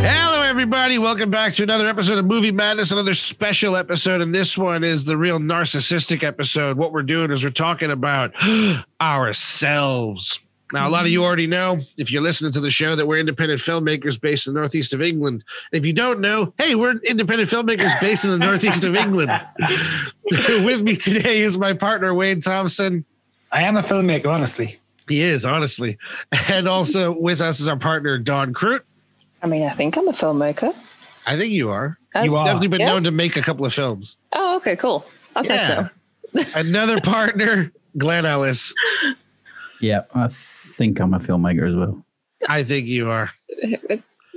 Hello, everybody. Welcome back to another episode of Movie Madness, another special episode. And this one is the real narcissistic episode. What we're doing is we're talking about ourselves. Now, a lot of you already know, if you're listening to the show, that we're independent filmmakers based in the northeast of England. If you don't know, hey, we're independent filmmakers based in the northeast of England. With me today is my partner, Wayne Thompson. I am a filmmaker, honestly. He is, honestly. And also with us is our partner, Don Crute. I mean, I think I'm a filmmaker. I think you are. Uh, You are. Definitely been Yeah. known to make a couple of films. Oh, okay, cool. That's nice to Yeah. know. Another partner, Glenn Ellis. Yeah, I think I'm a filmmaker as well. I think you are.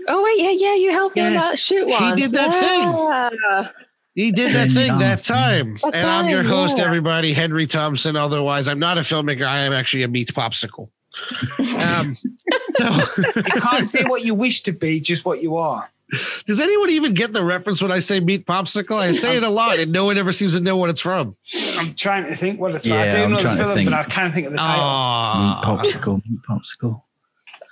Oh wait, yeah, yeah, you helped me on Yeah, that shoot he did that thing. He did that thing that time. That and I'm your time, host, yeah. everybody, Henry Thompson. Otherwise, I'm not a filmmaker. I am actually a meat popsicle. Um, You can't say what you wish to be, just what you are. does anyone even get the reference when I say meat popsicle? I say it a lot, and no one ever seems to know what it's from. I'm trying to think what it's Yeah, I do I'm know the film, but I can't think of the title. Aw. Meat popsicle, meat popsicle.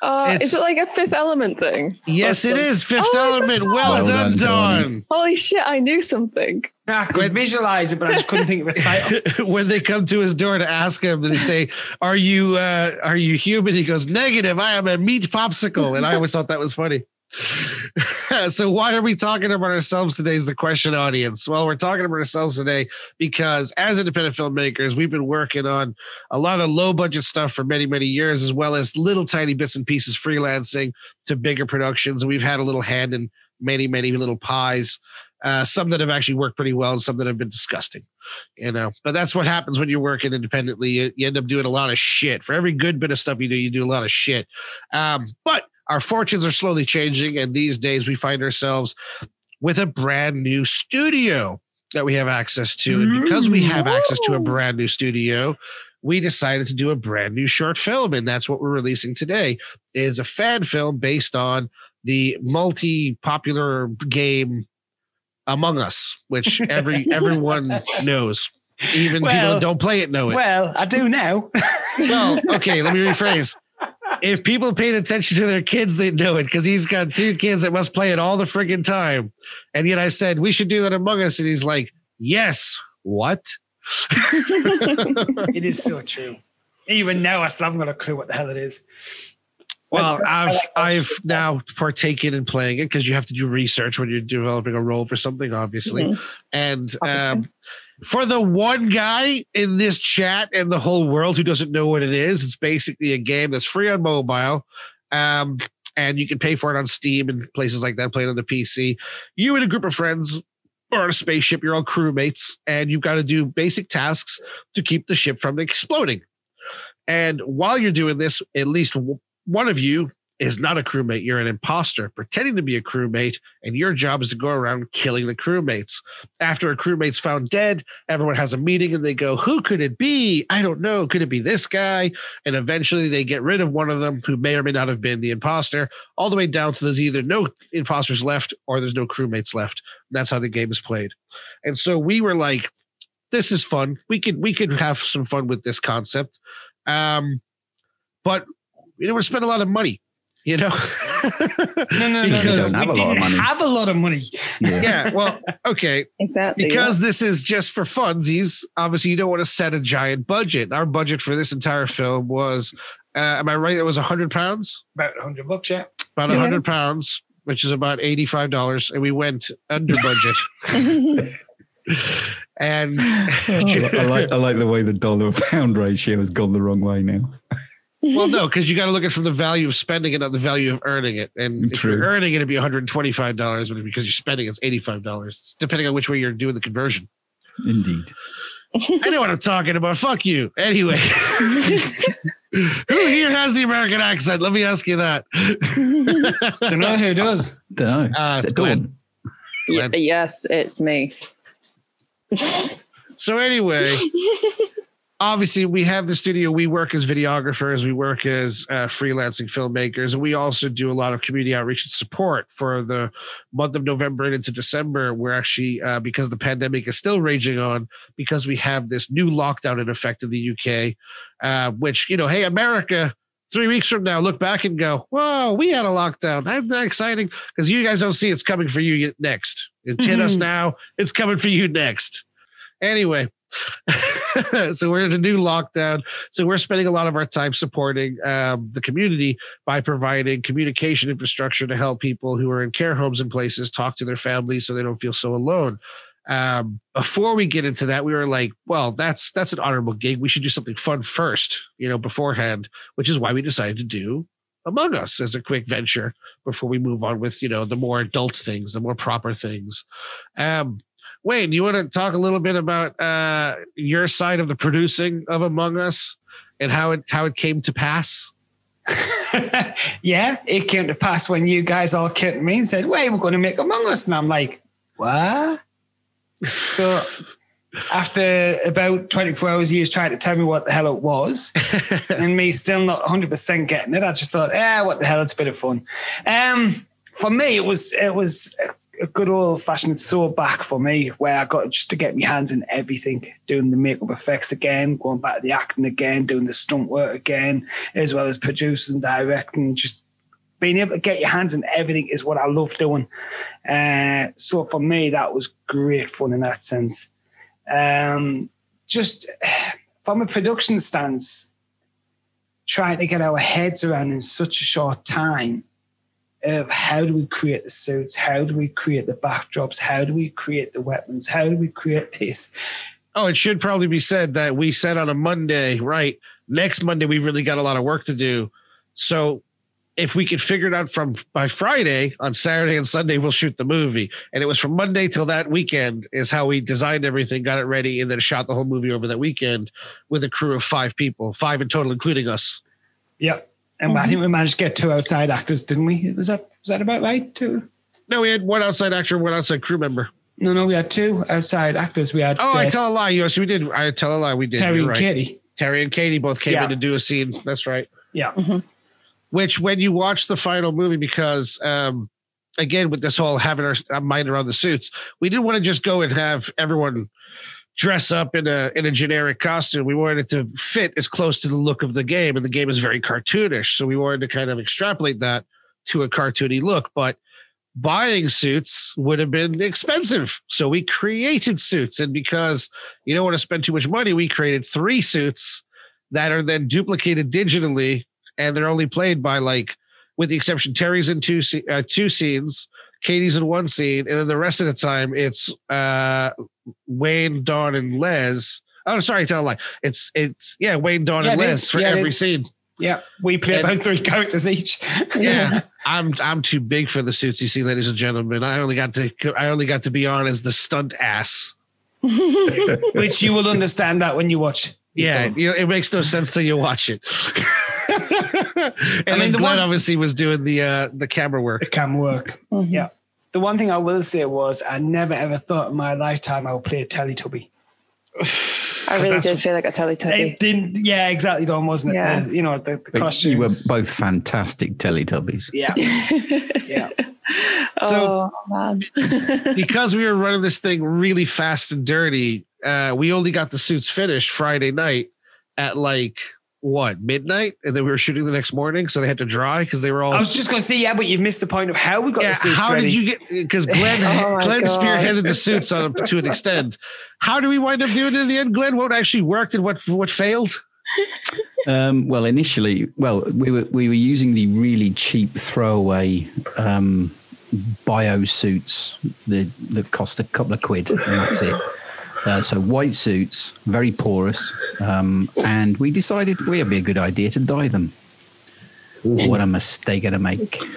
Oh, It's- is it like a Fifth Element thing? yes, it is Fifth Oh, Element. Well, Well done, done, Don. Holy shit, I knew something. I could visualize it, but I just couldn't think of its title. when they come to his door to ask him, they say, "Are you uh, are you human?" He goes, "Negative. I am a meat popsicle." And I always thought that was funny. so why are we talking about ourselves today? Is the question, audience? Well, we're talking about ourselves today because as independent filmmakers, we've been working on a lot of low budget stuff for many many years, as well as little tiny bits and pieces freelancing to bigger productions. And we've had a little hand in many many little pies. Uh, some that have actually worked pretty well, and some that have been disgusting you know but that's what happens when you're working independently you, you end up doing a lot of shit for every good bit of stuff you do you do a lot of shit um, but our fortunes are slowly changing and these days we find ourselves with a brand new studio that we have access to and because we have access to a brand new studio we decided to do a brand new short film and that's what we're releasing today is a fan film based on the multi popular game among us which every everyone knows even people that don't play it know it Well, I do now. well, okay, let me rephrase. If people paid attention to their kids, they'd know it because he's got two kids that must play it all the friggin' time. And yet I said, we should do that among us. And he's like, yes, what? it is so true. Even now, I still haven't got a clue what the hell it is. Well, I I've. I've now partaken in playing it because you have to do research when you're developing a role for something, obviously. Mhm. And Obviously. um, for the one guy in this chat and the whole world who doesn't know what it is, it's basically a game that's free on mobile. Um, and you can pay for it on Steam and places like that, play it on the PC. You and a group of friends are on a spaceship, you're all crewmates, and you've got to do basic tasks to keep the ship from exploding. And while you're doing this, at least one of you is not a crewmate. You're an imposter pretending to be a crewmate, and your job is to go around killing the crewmates. After a crewmate's found dead, everyone has a meeting and they go, Who could it be? I don't know. Could it be this guy? And eventually they get rid of one of them who may or may not have been the imposter, all the way down to there's either no imposters left or there's no crewmates left. That's how the game is played. And so we were like, this is fun. We could we could have some fun with this concept. Um, but we to spend a lot of money, you know. No, no, no, no. Because- Don't have We a lot of didn't money. have a lot of money. Yeah. yeah, well, okay. Exactly. yeah. because this is just for funsies obviously you don't want to set a giant budget our budget for this entire film was uh, am i right it was 100 pounds About 100 bucks, yeah. about Yeah. 100 pounds which is about $85 and we went under budget and Oh, I like I like the way the dollar pound ratio has gone the wrong way now. Well no because you got to look at it from the value of spending it not the value of earning it and if you're earning it it'd be $125 but because you're spending it's $85 It's depending on which way you're doing the conversion Indeed. I know what I'm talking about. Fuck you. Anyway, who here has the American accent? Let me ask you that. Don't know who does. Don't know. Uh, it's it Glenn. Y- Glenn. yes, it's me. So anyway, obviously we have the studio. We work as videographers. We work as uh, freelancing filmmakers, and we also do a lot of community outreach and support for the month of November and into December. We're actually uh, because the pandemic is still raging on because we have this new lockdown in effect in the UK, uh, which you know, hey, America. Three weeks from now, look back and go, "Whoa, we had a lockdown. Isn't that exciting?" Because you guys don't see it's coming for you next. And hit us Mhm. now, it's coming for you next. Anyway, so we're in a new lockdown. So we're spending a lot of our time supporting um, the community by providing communication infrastructure to help people who are in care homes and places talk to their families so they don't feel so alone. Um, before we get into that, we were like, well, that's that's an honorable gig. We should do something fun first, you know, beforehand, which is why we decided to do Among Us as a quick venture before we move on with, you know, the more adult things, the more proper things. Um, Wayne, you want to talk a little bit about uh, your side of the producing of Among Us and how it how it came to pass? yeah, it came to pass when you guys all came to me and said, "Wait, we're going to make Among Us," and I'm like, "What?" so after about 24 hours, you was trying to tell me what the hell it was, and me still not 100 percent getting it. I just thought, "Yeah, what the hell? It's a bit of fun." Um, for me, it was it was a- good old fashioned throwback for me, where I got just to get my hands in everything, doing the makeup effects again, going back to the acting again, doing the stunt work again, as well as producing, directing, just being able to get your hands in everything is what I love doing. Uh, so for me, that was great fun in that sense. Um, just from a production stance, trying to get our heads around in such a short time of how do we create the suits, how do we create the backdrops, how do we create the weapons, how do we create this? Oh, it should probably be said that we said on a Monday, right? Next Monday, we've really got a lot of work to do. So if we could figure it out from by Friday, on Saturday and Sunday, we'll shoot the movie. And it was from Monday till that weekend is how we designed everything, got it ready, and then shot the whole movie over that weekend with a crew of five people, five in total, including us. Yep. And I think we managed to get two outside actors, didn't we? Was that was that about right? Two? No, we had one outside actor, one outside crew member. No, no, we had two outside actors. We had Oh, I uh, tell a lie. Yes, we did. I tell a lie. We did. Terry You're and right. Katie. Terry and Katie both came Yeah. in to do a scene. That's right. Yeah. which when you watch the final movie because um again with this whole having our our mind around the suits we didn't want to just go and have everyone dress up in a in a generic costume. We wanted it to fit as close to the look of the game and the game is very cartoonish. So we wanted to kind of extrapolate that to a cartoony look but buying suits would have been expensive. So we created suits and because you don't want to spend too much money we created three suits that are then duplicated digitally and they're only played by like, with the exception, Terry's in two uh, two scenes, Katie's in one scene, and then the rest of the time it's uh Wayne, Dawn, and Les. Oh, sorry, tell a lie. It's it's yeah, Wayne, Dawn, Yeah, and Les is. for Yeah, every scene. Yeah. We play And- about three characters each. Yeah, I'm I'm too big for the suits. You see, ladies and gentlemen, I only got to I only got to be on as the stunt ass. Which you will understand that when you watch. Yeah, you know, it makes no sense till you watch it. and then mean, the Glenn one- obviously was doing the uh the camera work. The can work. Mhm. Yeah. The one thing I will say was I never ever thought in my lifetime I would play a Teletubby. I really that's- did feel like a Teletubby. It didn't. Yeah, exactly, Don, wasn't it? Yeah. The- you know, the, the costumes. You were both fantastic Teletubbies. Yeah. Yeah. So- oh man. because we were running this thing really fast and dirty, uh, we only got the suits finished Friday night at like what midnight, and then we were shooting the next morning, so they had to dry because they were all. I was just going to say, yeah, but you've missed the point of how we got yeah, the suits how ready. did you get? Because Glenn, Oh my Glenn God. spearheaded the suits on to an extent. How do we wind up doing it in the end, Glenn? What actually worked and what what failed? Um, well, initially, well, we were we were using the really cheap throwaway um, bio suits that that cost a couple of quid, and that's it. Uh, so white suits, very porous, um, and we decided it'd be a good idea to dye them. What a mistake to make!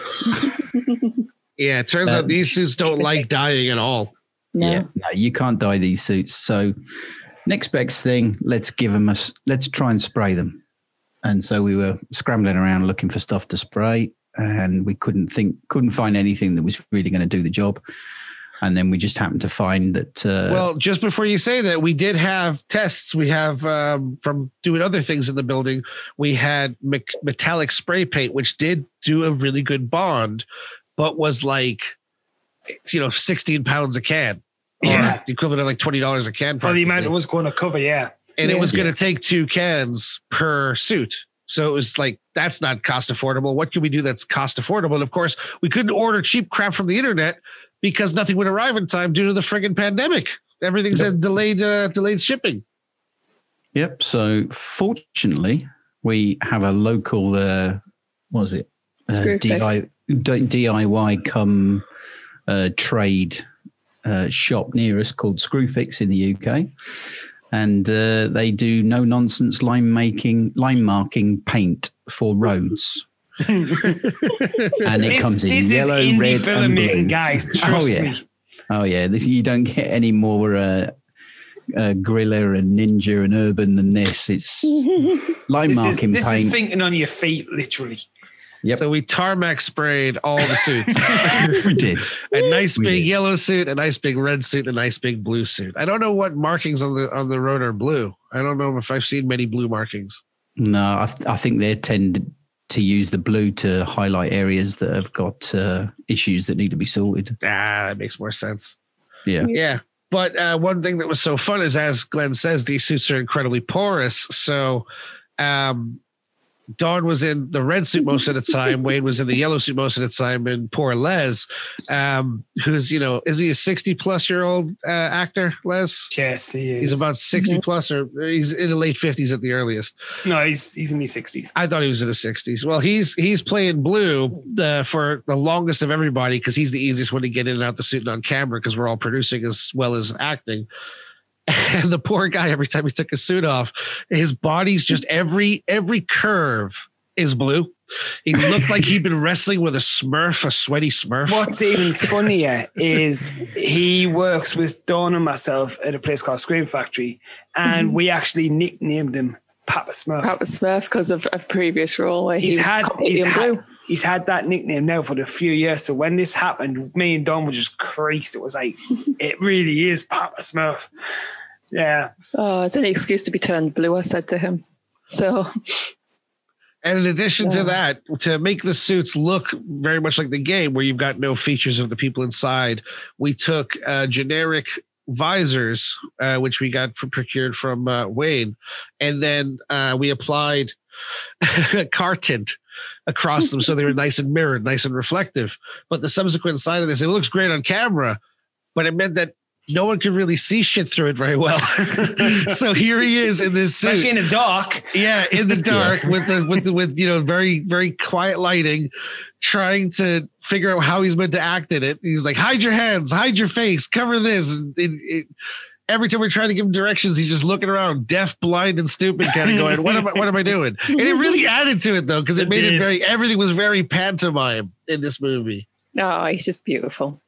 Yeah, it turns Uh, out these suits don't like dying at all. No. Yeah, no, you can't dye these suits. So next best thing, let's give them a, s- let's try and spray them. And so we were scrambling around looking for stuff to spray, and we couldn't think, couldn't find anything that was really going to do the job. And then we just happened to find that. Uh, Well, just before you say that, we did have tests. We have um, from doing other things in the building. We had me- metallic spray paint, which did do a really good bond, but was like, you know, sixteen pounds a can, Yeah. the equivalent of like twenty dollars a can For the amount it was going to cover, yeah. and it was going to take two cans per suit. So it was like that's not cost affordable. What can we do that's cost affordable? And of course, we couldn't order cheap crap from the internet because nothing would arrive in time due to the friggin' pandemic. Everything's had delayed uh, delayed shipping. Yep. So fortunately, we have a local. Uh, what was it? Uh, Screwfix. DI, D- DIY come uh, trade uh, shop near us called Screwfix in the UK, and uh, they do no nonsense line making, line marking paint for roads. And it This, comes in this yellow, is indie red, and blue. guys. Trust yeah. me. Oh yeah, this, you don't get any more uh, uh, Guerrilla and Ninja and Urban than this. It's line This, is, this paint. is thinking on your feet, literally. Yep. So we tarmac sprayed all the suits. we did. a nice We big did. yellow suit, a nice big red suit, a nice big blue suit. I don't know what markings on the on the road are blue. I don't know if I've seen many blue markings. No, I, th- I think they tend to use the blue to highlight areas that have got uh, issues that need to be sorted. Ah, that makes more sense. Yeah. Yeah. But uh, one thing that was so fun is, as Glenn says, these suits are incredibly porous. So, um, Dawn was in the red suit most of the time. Wayne was in the yellow suit most of the time. And poor Les, um, who's, you know, is he a 60 plus year old uh, actor, Les? Yes, he is. He's about 60 plus, or he's in the late 50s at the earliest. no, he's he's in the sixties. I thought he was in the 60s. Well, he's he's playing blue uh, for the longest of everybody because he's the easiest one to get in and out the suit and on camera because we're all producing as well as acting. And the poor guy, every time he took his suit off, his body's just every every curve is blue. He looked like he'd been wrestling with a Smurf, a sweaty Smurf. What's even funnier is he works with Dawn and myself at a place called Scream Factory, and Mm-hmm. we actually nicknamed him Papa Smurf. Papa Smurf because of a previous role where he's he's had he's had, he's had that nickname now for a few years. So when this happened, me and Don were just creased. It was like it really is Papa Smurf. Yeah, Oh, it's an excuse to be turned blue, I said to him. So And in addition Yeah. to that, to make the suits look very much like the game, where you've got no features of the people inside, we took uh, generic visors, uh, which we got procured from uh, Wayne, and then uh, we applied car tint across them so they were nice and mirrored, nice and reflective. But the subsequent side of this, it looks great on camera, but it meant that no one could really see shit through it very well. so here he is in this suit. especially in the dark. Yeah, in the dark with the with the with you know very very quiet lighting, trying to figure out how he's meant to act in it. He's like, hide your hands, hide your face, cover this. And it, it, every time we're trying to give him directions, he's just looking around, deaf, blind, and stupid, kind of going, "What am I? What am I doing?" And it really added to it though, because it It made it very. Everything was very pantomime in this movie. no, he's just beautiful.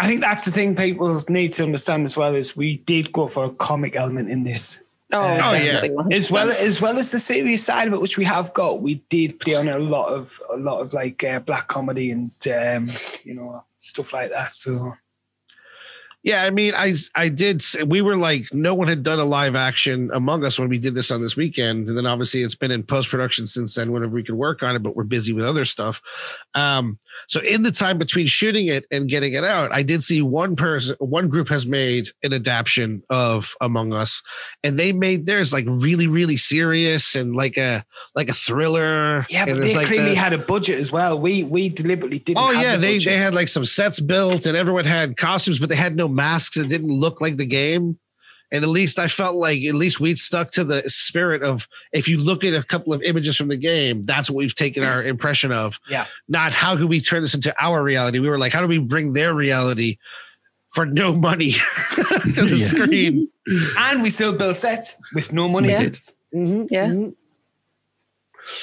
I think that's the thing people need to understand as well is we did go for a comic element in this. Oh, Oh, yeah. definitely. as well as well as the serious side of it, which we have got, we did play on a lot of a lot of like uh, black comedy and um, you know stuff like that. So Yeah, I mean, I I did. We were like, no one had done a live action Among Us when we did this on this weekend, and then obviously it's been in post production since then. Whenever we could work on it, but we're busy with other stuff. Um, so in the time between shooting it and getting it out, I did see one person, one group has made an adaptation of Among Us, and they made theirs like really, really serious and like a like a thriller. yeah, but and they like clearly the- had a budget as well. We we deliberately didn't. Oh have yeah, the they budget. they had like some sets built and everyone had costumes, but they had no masks. It didn't look like the game. And at least I felt like at least we'd stuck to the spirit of if you look at a couple of images from the game, that's what we've taken our impression of. Yeah. Not how could we turn this into our reality? We were like, how do we bring their reality for no money to the Yeah. screen? and we still built sets with no money. We Yeah. did. Mhm, Yeah. mhm.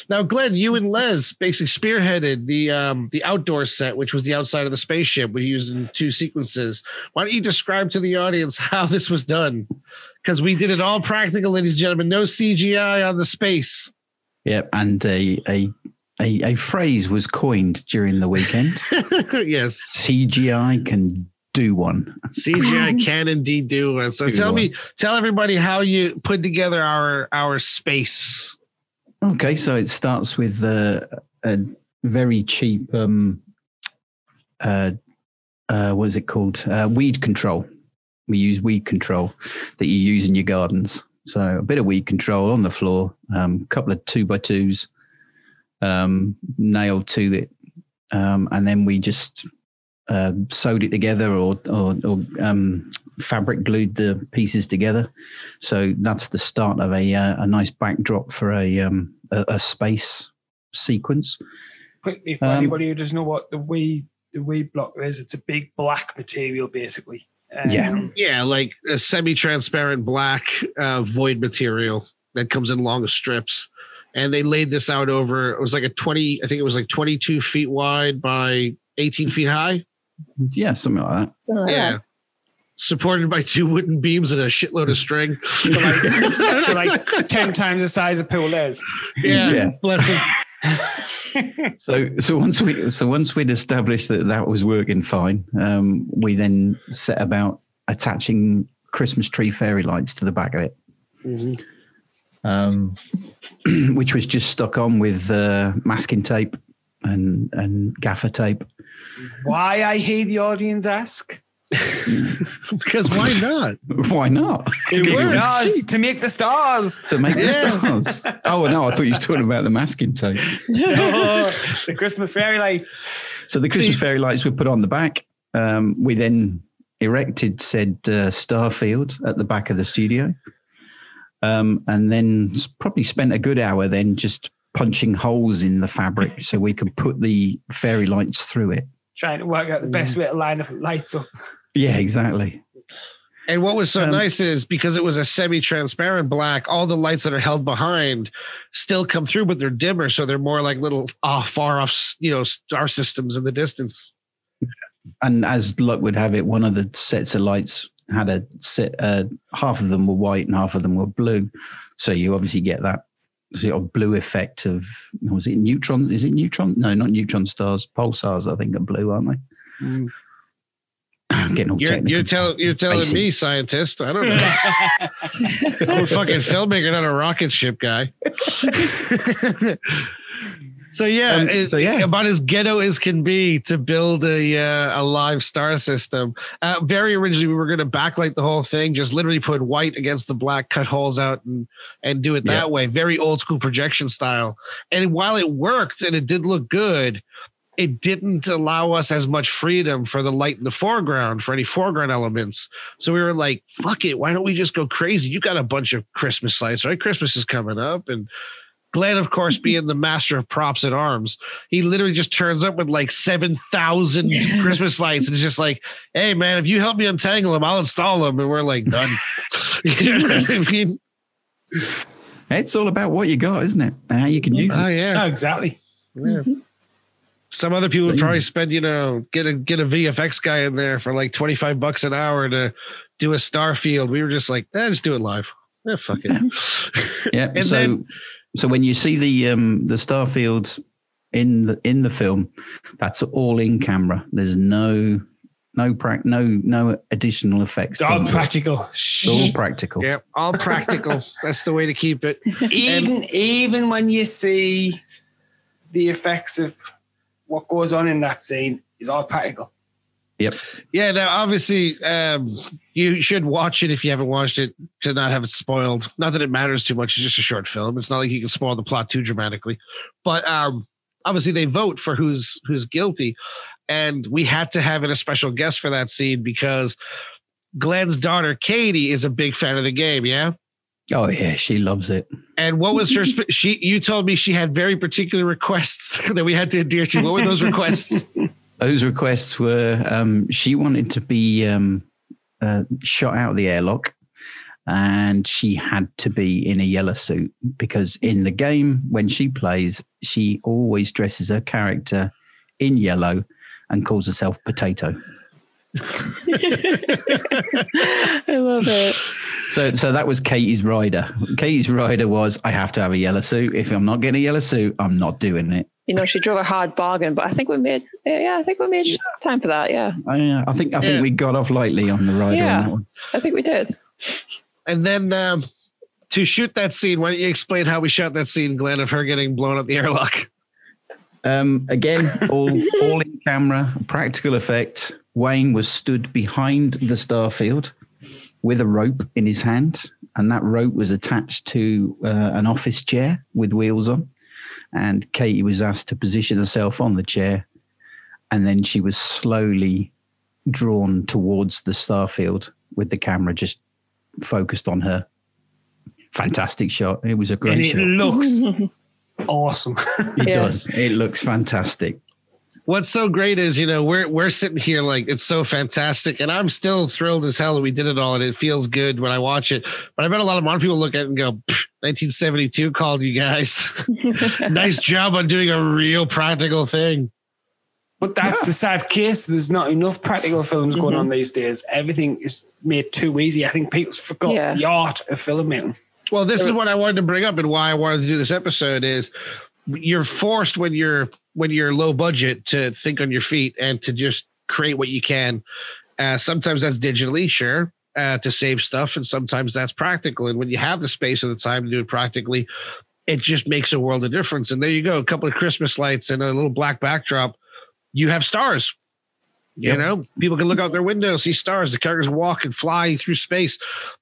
Now, Glenn, you and Les basically spearheaded the um, the outdoor set, which was the outside of the spaceship. We used in two sequences. Why don't you describe to the audience how this was done? Because we did it all practical, ladies and gentlemen. No CGI on the space. Yep. And a, a a a phrase was coined during the weekend. yes. CGI can do one. CGI can indeed do one. So Do tell one. me, tell everybody how you put together our our space. Okay, so it starts with uh, a very cheap, um, uh, uh, what is it called? Uh, weed control. We use weed control that you use in your gardens. So a bit of weed control on the floor, a um, couple of two by twos um, nailed to it, um, and then we just uh, sewed it together or or, or um, fabric glued the pieces together. So that's the start of a uh, a nice backdrop for a um, a, a space sequence. Quickly for Um, anybody who doesn't know what the weed the weed block is, it's a big black material basically. Um, Yeah. Yeah, like a semi-transparent black uh, void material that comes in long strips. And they laid this out over. It was like a twenty. I think it was like twenty-two feet wide by eighteen feet high. Yeah, something like that. Something like yeah. that. Supported by two wooden beams and a shitload of string. So like, so like ten times the size of pool is. yeah, Yeah. bless him. So so once we so once we'd established that that was working fine, um, we then set about attaching Christmas tree fairy lights to the back of it, Mhm. um, which was just stuck on with uh, masking tape and and gaffer tape. Why I hear the audience ask? Because why not? Why not? To It make works. stars. To make the stars. To make Yeah. the stars. Oh no, I thought you were talking about the masking tape. Oh, the Christmas fairy lights. So the Christmas See- fairy lights were put on the back. Um, we then erected said uh, star field at the back of the studio, um, and then probably spent a good hour then just punching holes in the fabric so we could put the fairy lights through it. Trying to work out the best way to line up lights up. Yeah, exactly. And what was so Um, nice is because it was a semi-transparent black, all the lights that are held behind still come through, but they're dimmer, so they're more like little off, far off, you know, star systems in the distance. And as luck would have it, one of the sets of lights had a set. Uh, half of them were white and half of them were blue. So you obviously get that sort of blue effect of was it neutron? Is it neutron? No, not neutron stars. Pulsars, I think, are blue, aren't they? Mm. I'm getting all You're, you're telling you're telling Basic. me, scientist. I don't know. I'm a fucking filmmaker, not a rocket ship guy. so yeah, Um, it- so, yeah. about as ghetto as can be to build a uh, a live star system. Uh, very originally, we were going to backlight the whole thing, just literally put white against the black, cut holes out, and and do it that Yeah. way. Very old school projection style. And while it worked and it did look good, it didn't allow us as much freedom for the light in the foreground for any foreground elements. So we were like, fuck it. Why don't we just go crazy? You got a bunch of Christmas lights, right? Christmas is coming up. And Glenn, of course, being the master of props and arms, he literally just turns up with like 7,000 Christmas lights. And it's just like, hey, man, if you help me untangle them, I'll install them. And we're like, done. you know what I mean? It's all about what you got, isn't it? And how you can use Oh, it. yeah. No, exactly. Yeah. Some other people would probably spend, you know, get a get a VFX guy in there for like 25 bucks an hour to do a star field. We were just like, eh, just do it live. Yeah, fuck it. Yeah. And so, then- so when you see the um, the Starfield in the in the film, that's all in camera. There's no no prac no no additional effects. It's all done. practical. It's all practical. yeah, all practical. That's the way to keep it. even even when you see the effects of what goes on in that scene is all practical. Yeah, now obviously um, you should watch it if you haven't watched it to not have it spoiled. Not that it matters too much, it's just a short film. It's not like you can spoil the plot too dramatically. But um, obviously they vote for who's who's guilty. And we had to have in a special guest for that scene because Glenn's daughter Katie is a big fan of the game, yeah? Oh yeah, she loves it. And what was her she you told me she had very particular requests that we had to adhere to. What were those requests? Those requests were um, she wanted to be um, uh, shot out of the airlock, and she had to be in a yellow suit because in the game when she plays, she always dresses her character in yellow and calls herself Potato. I love it. So, so that was Katie's rider. Katie's rider was I have to have a yellow suit. If I'm not getting a yellow suit, I'm not doing it. You know, she drove a hard bargain, but I think we made, yeah, I think we made time for that. Yeah, I, uh, I think I think Yeah. we got off lightly on the ride Yeah. on that one. I think we did. And then um, to shoot that scene, why don't you explain how we shot that scene, Glenn, of her getting blown up the airlock? Um, again, all all in camera, practical effect. Wayne was stood behind the starfield with a rope in his hand, and that rope was attached to uh, an office chair with wheels on. And Katie was asked to position herself on the chair, and then she was slowly drawn towards the starfield with the camera just focused on her. Fantastic shot. It was a great and it shot. looks awesome. It Yeah. does. It looks fantastic. What's so great is, you know, we're we're sitting here like it's so fantastic, and I'm still thrilled as hell that we did it all, and it feels good when I watch it. But I bet a lot of modern people look at it and go, "1972 called you guys. nice job on doing a real practical thing." But that's the sad case. There's not enough practical films going mm-hmm. on these days. Everything is made too easy. I think people's forgot Yeah. the art of filmmaking. Well, this is what I wanted to bring up, and why I wanted to do this episode is you're forced when you're when you're low budget to think on your feet and to just create what you can. Uh, sometimes that's digitally, sure, uh, to save stuff, and sometimes that's practical. And when you have the space and the time to do it practically, it just makes a world of difference. And there you go, a couple of Christmas lights and a little black backdrop. You have stars. You Yep. know, people can look out their window, see stars. The characters walk and fly through space.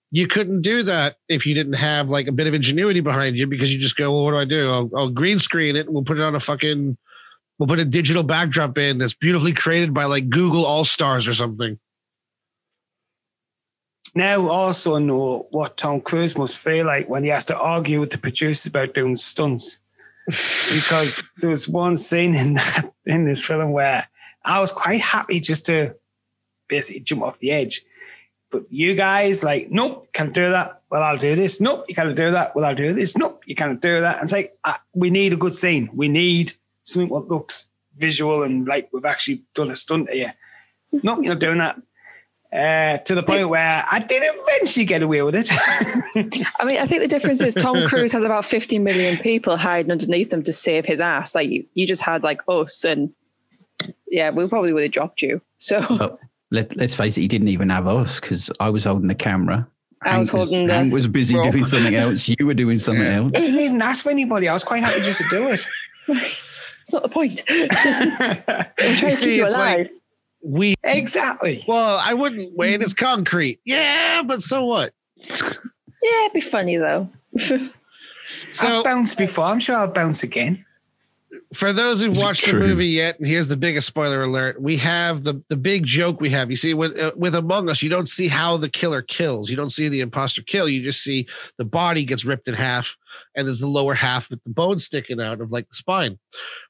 You couldn't do that if you didn't have like a bit of ingenuity behind you because you just go, well, what do I do? I'll, I'll green screen it. And we'll put it on a fucking, we'll put a digital backdrop in that's beautifully created by like Google All Stars or something. Now also know what Tom Cruise must feel like when he has to argue with the producers about doing stunts. because there was one scene in that in this film where I was quite happy just to basically jump off the edge. But you guys like, nope, can't do that. Well, I'll do this. Nope, you can't do that. Well, I'll do this. Nope, you can't do that. And it's like uh, we need a good scene. We need something what looks visual and like we've actually done a stunt here. Nope, you're not doing that. Uh, to the point where I did eventually get away with it. I mean, I think the difference is Tom Cruise has about 50 million people hiding underneath him to save his ass. Like you, you just had like us and yeah, we probably would have dropped you. So But let, let's face it, he didn't even have us because I was holding the camera. I was Hank holding the Hank was busy rope. doing something else. You were doing something Yeah. else. I didn't even ask for anybody. I was quite happy just to do it. it's not the point. We're trying to see, keep you it's like- We, exactly. well, I wouldn't, Wayne, it's mm-hmm. concrete. Yeah, but so what? yeah, it'd be funny though. So I've bounced before. I'm sure I'll bounce again. For those who've watched the movie yet, and here's the biggest spoiler alert: we have the the big joke we have. You see, with uh, with Among Us, you don't see how the killer kills. You don't see the imposter kill. You just see the body gets ripped in half, and there's the lower half with the bone sticking out of like the spine,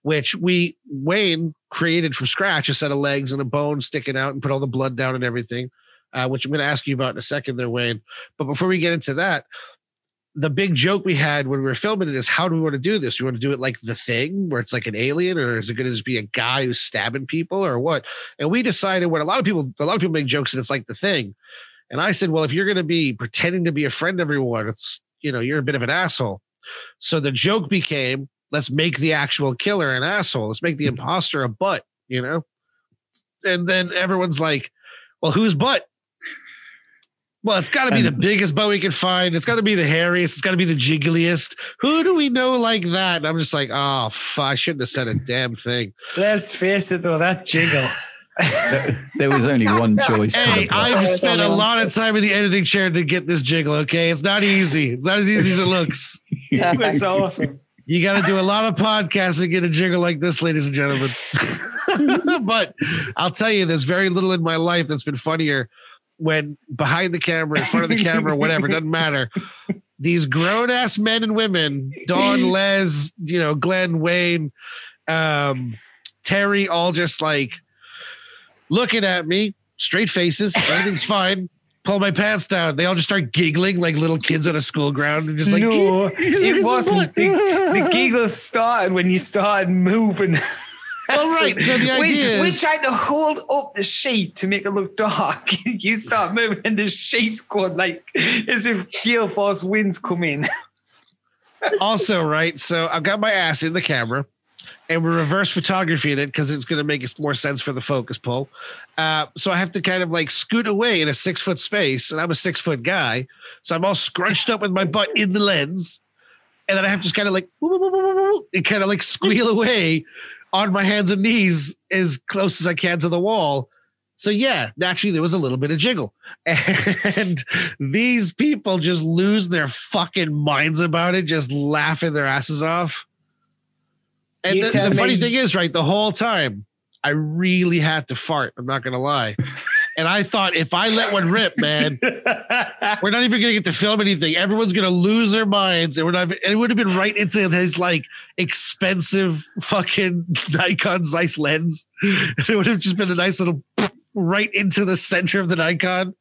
which we Wayne created from scratch, a set of legs and a bone sticking out, and put all the blood down and everything. Uh, which I'm going to ask you about in a second, there, Wayne. But before we get into that, the big joke we had when we were filming it is how do we want to do this? Do we want to do it like the thing where it's like an alien, or is it going to just be a guy who's stabbing people, or what? And we decided what a lot of people, a lot of people make jokes and it's like the thing. And I said, well, if you're going to be pretending to be a friend to everyone, it's you know you're a bit of an asshole. So the joke became, let's make the actual killer an asshole. Let's make the mm-hmm. imposter a butt, you know. And then everyone's like, well, whose butt? Well, it's got to be the biggest bow we can find. It's got to be the hairiest. It's got to be the jiggliest. Who do we know like that? And I'm just like, oh, fuck, I shouldn't have said a damn thing. Let's face it, though, that jiggle. There was only one choice. Hey. I've spent a lot of time in the editing chair to get this jiggle. Okay, it's not easy. It's not as easy as it looks. It was awesome. You got to do a lot of podcasts to get a jiggle like this, ladies and gentlemen. but I'll tell you, there's very little in my life that's been funnier when behind the camera, in front of the camera, whatever, doesn't matter. These grown ass men and women, Dawn, Les, you know, Glenn, Wayne, um, Terry, all just like looking at me, straight faces, everything's fine. Pull my pants down. They all just start giggling like little kids on a school ground and just like, no, it wasn't. The, the giggles started when you started moving. All right. So the we, idea we're trying to hold up the sheet to make it look dark. you start moving, and the sheet's going like as if gale force winds come in. also right. So I've got my ass in the camera. and we're reverse photography in it because it's going to make it more sense for the focus pull. Uh, so I have to kind of like scoot away in a six foot space, and I'm a six foot guy, so I'm all scrunched up with my butt in the lens, and then I have to just kind of like and kind of like squeal away on my hands and knees as close as I can to the wall. So yeah, naturally there was a little bit of jiggle, and these people just lose their fucking minds about it, just laughing their asses off. And the, the funny thing is, right, the whole time I really had to fart. I'm not gonna lie, and I thought if I let one rip, man, we're not even gonna get to film anything. Everyone's gonna lose their minds, and we're not. And it would have been right into his like expensive fucking Nikon Zeiss lens. It would have just been a nice little right into the center of the Nikon.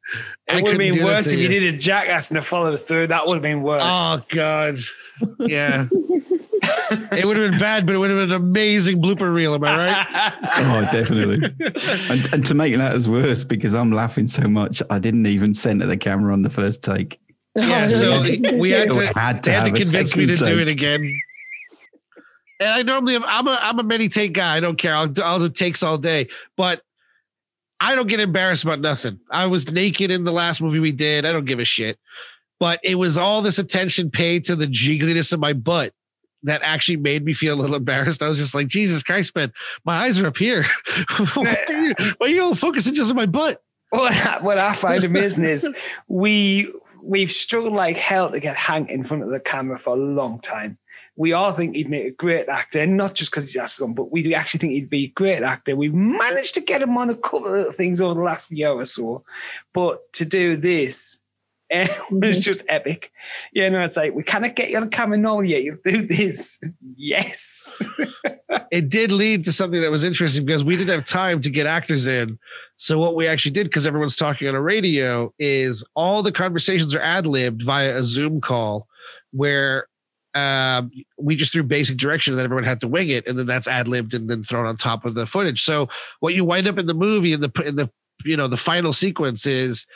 It would have couldn't been worse if you you. did a jackass and a followed through. That would have been worse. Oh god, yeah. It would have been bad, but it would have been an amazing blooper reel. Am I right? Oh, definitely. and, and to make matters worse, because I'm laughing so much, I didn't even center the camera on the first take. Oh, yeah, so we had to, I had to they had to convince me to second do it again. And I normally am, I'm a I'm a many take guy. I don't care. I'll do, I'll do takes all day, but I don't get embarrassed about nothing. I was naked in the last movie we did. I don't give a shit. But it was all this attention paid to the jiggliness of my butt that actually made me feel a little embarrassed. I was just like, Jesus Christ, man, my eyes are up here. why, are you, why are you all focusing just on my butt? I, what I find amazing is we we've struggled like hell to get Hank in front of the camera for a long time. We all think he'd make a great actor, not just because he's son, but we actually think he'd be a great actor. We've managed to get him on a couple of little things over the last year or so, but to do this. Eh, was just epic. You know, it's like we cannot get you on camera normally yet. You'll do this. Yes. it did lead to something that was interesting because we didn't have time to get actors in. So what we actually did, because everyone's talking on a radio, is all the conversations are ad libbed via a Zoom call, where um, we just threw basic direction and then everyone had to wing it, and then that's ad libbed and then thrown on top of the footage. So what you wind up in the movie in the in the you know the final sequence is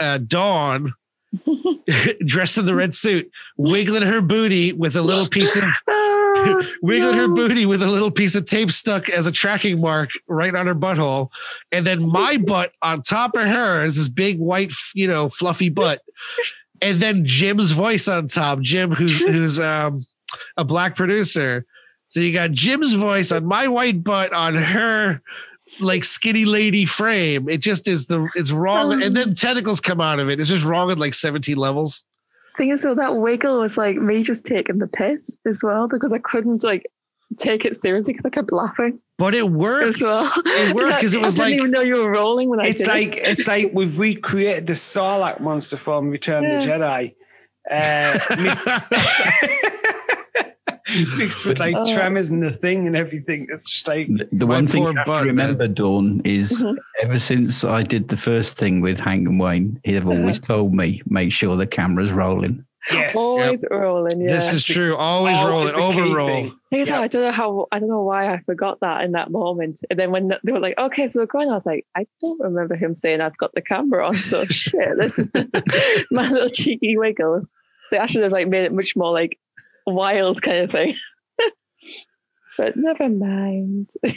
uh, Dawn. dressed in the red suit, wiggling her booty with a little piece of wiggling her booty with a little piece of tape stuck as a tracking mark right on her butthole. And then my butt on top of her is this big white, you know, fluffy butt. And then Jim's voice on top. Jim, who's who's um a black producer. So you got Jim's voice on my white butt on her like skinny lady frame. It just is the it's wrong. And then tentacles come out of it. It's just wrong at like 17 levels. thing is, so that wiggle was like me just taking the piss as well because I couldn't like take it seriously because I kept laughing But it worked. as well. It worked because it was I like didn't even know you were rolling when I it's did like it's like we've recreated the Sarlacc monster from Return of the Jedi. Uh, mixed, mixed with like Oh. tremors and the thing and everything. It's just like The, the one thing poor you have butt, to remember, Dawn, is Mhm. ever since I did the first thing with Hank and Wayne, they've always told me make sure the camera's rolling. yes. always rolling. Yeah. This is true. Always roll Always it, over roll. thing. Thing is, Yeah. I don't know how I don't know why I forgot that in that moment. And then when they were like, "Okay, so we're going," I was like, "I don't remember him saying I've got the camera on." So shit, this my little cheeky wiggles. So I should have like made it much more like wild kind of thing. but never mind.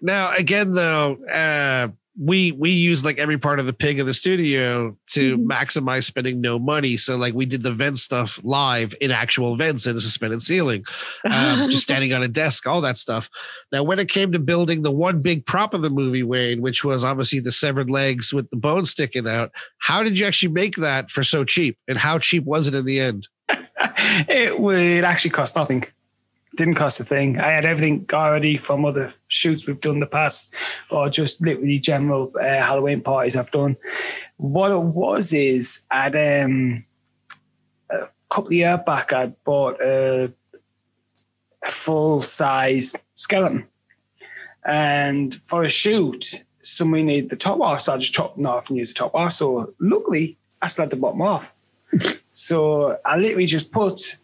Now, again, though, uh, we we use like every part of the pig in the studio to Mhm. maximize spending no money. So, like, we did the vent stuff live in actual vents in a suspended ceiling, um, just standing on a desk, all that stuff. Now, when it came to building the one big prop of the movie, Wayne, which was obviously the severed legs with the bone sticking out, how did you actually make that for so cheap? And how cheap was it in the end? It would actually cost nothing. Didn't cost a thing. I had everything already from other shoots we've done in the past, or just literally general uh, Halloween parties I've done. What it was is um, a couple of years back I bought a, a full size skeleton, and for a shoot, somebody needed the top off, so I just chopped them off and used the top off. So luckily, I still had the bottom off. So I literally just put,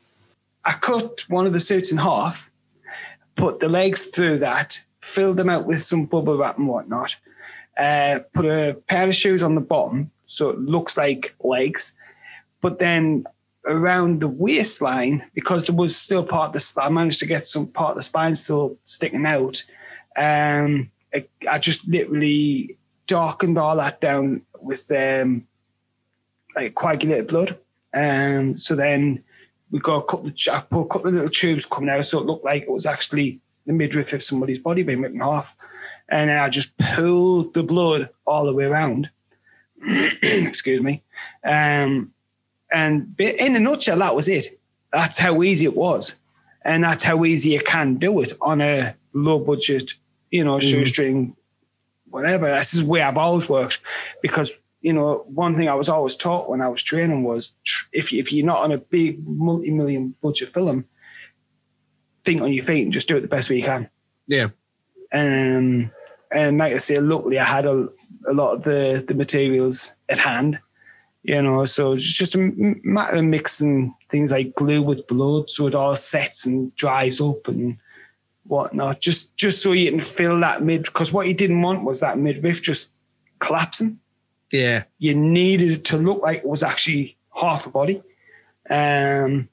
I cut one of the suits in half, put the legs through that, filled them out with some bubble wrap and whatnot, uh, put a pair of shoes on the bottom so it looks like legs, but then around the waistline because there was still part of the spine. I managed to get some part of the spine still sticking out. Um, I, I just literally darkened all that down with um, like coagulated blood. Um, so then we got a couple of, I put a couple of little tubes coming out so it looked like it was actually the midriff of somebody's body being ripped in half. And then I just pulled the blood all the way around. Excuse me. Um, and in a nutshell, that was it. That's how easy it was. And that's how easy you can do it on a low budget, you know, shoestring, whatever. This is the way I've always worked because, you know, one thing I was always taught when I was training was tr- if, if you're not on a big multi million budget film, think on your feet and just do it the best way you can. Yeah. Um, and like I say, luckily I had a, a lot of the, the materials at hand, you know, so it's just a matter of mixing things like glue with blood so it all sets and dries up and whatnot, just just so you can fill that mid. Because what you didn't want was that midriff just collapsing. Yeah. You needed it to look like it was actually half a body. Um,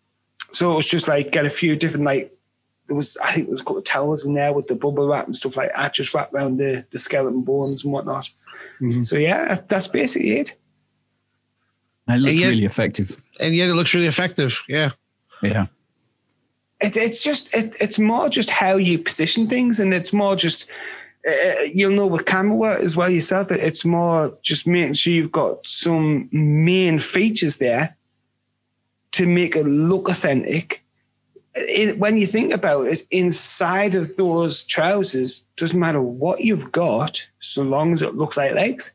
so it was just like get a few different like there was I think there was a couple of towels in there with the bubble wrap and stuff like that, just wrapped around the the skeleton bones and whatnot. Mhm. So yeah, that's basically it. It looks yet- really effective. And yet it looks really effective. Yeah. Yeah. it, it's just it, it's more just how you position things and it's more just uh, you'll know with camera work as well yourself it, it's more just making sure you've got some main features there to make it look authentic it, when you think about it inside of those trousers doesn't matter what you've got so long as it looks like legs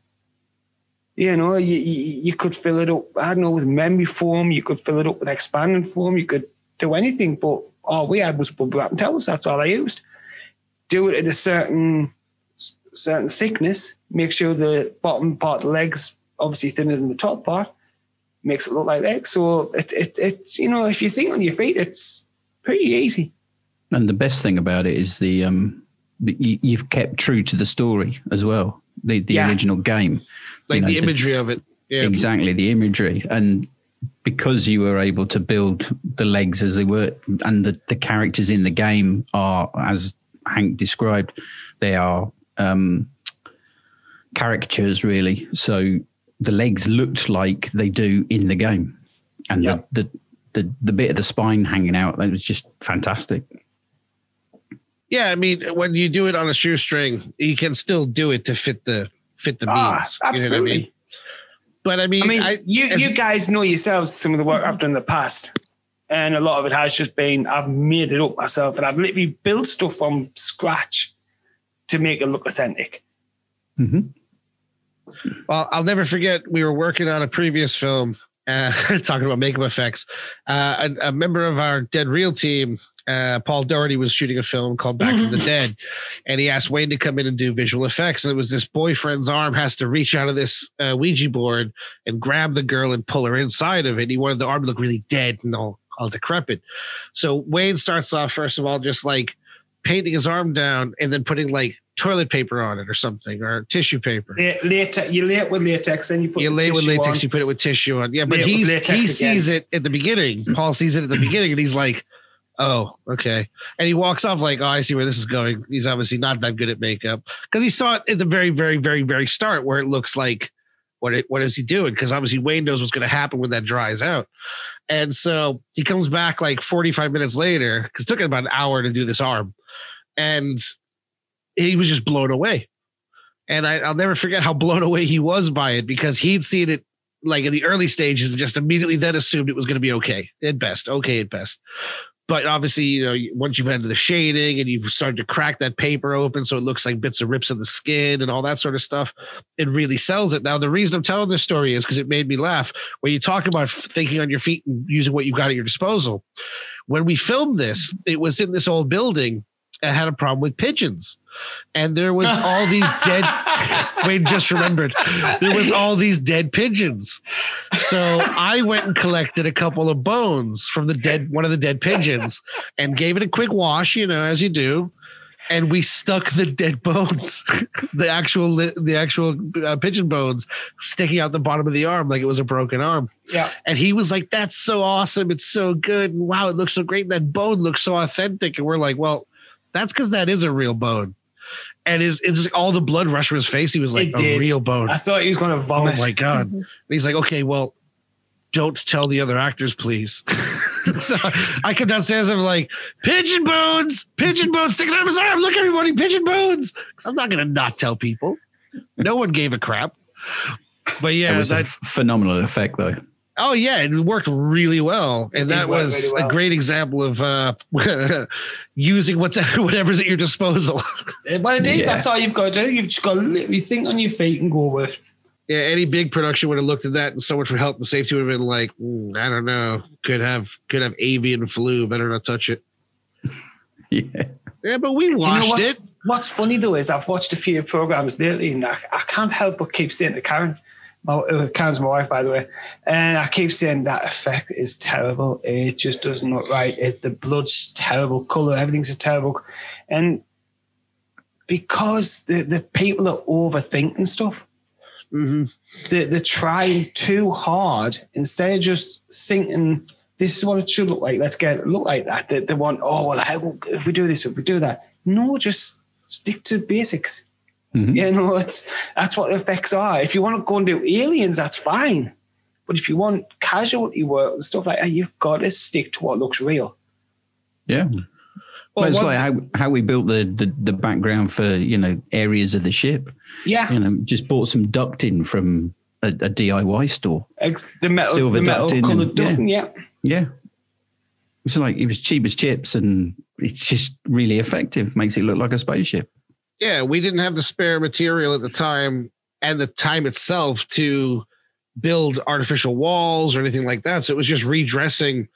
you know you, you, you could fill it up i don't know with memory foam you could fill it up with expanding foam you could do anything, but all we had was bubble wrap and towels. That's all I used. Do it at a certain certain thickness. Make sure the bottom part of the legs obviously thinner than the top part. Makes it look like legs. So it, it it's you know if you think on your feet, it's pretty easy. And the best thing about it is the um, you, you've kept true to the story as well, the the Yeah. original game. Like know, the the- imagery of it. Yeah. Exactly the imagery, and because you were able to build the legs as they were, and the the characters in the game are as Hank described, they are um, caricatures really. So the legs looked like they do in the game, and Yep. the, the the the bit of the spine hanging out that was just fantastic. Yeah, I mean, when you do it on a shoestring, you can still do it to fit the fit the Ah, beans. You know absolutely. what I mean? But I mean, I mean, I, you as- you guys know yourselves some of the work I've done in the past, and a lot of it has just been I've made it up myself, and I've literally built stuff from scratch to make it look authentic. hmm Well, I'll never forget. We were working on a previous film, uh, talking about makeup effects. Uh, a, a member of our Dead Real team, uh, Paul Doherty, was shooting a film called Back from the Dead, and he asked Wayne to come in and do visual effects. And it was this boyfriend's arm has to reach out of this uh, Ouija board and grab the girl and pull her inside of it. He wanted the arm to look really dead and all, all decrepit. So Wayne starts off first of all just like painting his arm down and then putting like toilet paper on it or something or tissue paper. La- Latex, you lay it with latex, then you put you the lay it with tissue latex, on. you put it with tissue on. Yeah, but Lay it with he's latex he again. sees it at the beginning. Paul sees it at the beginning, and he's like, "Oh, okay." And he walks off like, "Oh, I see where this is going." He's obviously not that good at makeup because he saw it at the very, very, very, very start where it looks like, "What? It, what is he doing?" Because obviously Wayne knows what's going to happen when that dries out. And so he comes back like 45 minutes later because it took him about an hour to do this arm, and he was just blown away. And I, I'll never forget how blown away he was by it because he'd seen it like in the early stages and just immediately then assumed it was going to be okay at best, okay at best. But obviously, you know, once you've ended the shading and you've started to crack that paper open so it looks like bits of rips in the skin and all that sort of stuff, it really sells it. Now, the reason I'm telling this story is because it made me laugh. When you talk about thinking on your feet and using what you've got at your disposal, when we filmed this, it was in this old building and had a problem with pigeons. And there was all these dead Wayne just remembered there was all these dead pigeons. So I went and collected a couple of bones from the dead one of the dead pigeons and gave it a quick wash, you know, as you do. and we stuck the dead bones, the actual the actual uh, pigeon bones, sticking out the bottom of the arm like it was a broken arm. Yeah. And he was like, "That's so awesome! It's so good! And wow, it looks so great! That bone looks so authentic." And we're like, "Well, that's because that is a real bone." And his it's just all the blood rushed from his face. He was like, It "A did. real bone." I thought he was going to vomit. Oh vomit. my god! And he's like, "Okay, well, don't tell the other actors, please." so I come downstairs. I'm like, "Pigeon bones, pigeon bones sticking out of his arm. Look, everybody, pigeon bones." Because I'm not gonna not tell people. No one gave a crap. But It yeah, was that, a phenomenal effect, though. Oh yeah, it worked really well, and It did that was really well. a great example of uh, using what's whatever's at your disposal. Well, it is. Yeah. That's all you've got to do. You've just got to literally think on your feet and go with. yeah, any big production would have looked at that, and someone for health and safety would have been like, "Mm, I don't know, could have could have avian flu. Better not touch it. Yeah. Yeah, but we Do you know watched what's, it. what's funny though is I've watched a few programs lately and I, I can't help but keep saying to Karen, my, uh, Karen's my wife by the way, and I keep saying that effect is terrible. It just doesn't right. It, the blood's terrible color, everything's a terrible, and because the, the people are overthinking stuff, hmm they're, they're trying too hard instead of just thinking this is what it should look like. Let's get it look like that. They, they want, oh well, how, if we do this, if we do that. No, just stick to basics. Mhm. You know, it's that's what effects are. If you want to go and do aliens, that's fine. But if you want casualty work and stuff like that, you've got to stick to what looks real. Yeah. Well, Well, it's like how, how we built the, the, the background for, you know, areas of the ship. Yeah, You know, just bought some ducting from a, a DIY store. ex- the metal, Silver the metal ducting colored and- yeah. Yeah. Yeah. It's like it was cheap as chips and it's just really effective. Makes it look like a spaceship. Yeah, we didn't have the spare material at the time and the time itself to build artificial walls or anything like that. So it was just redressing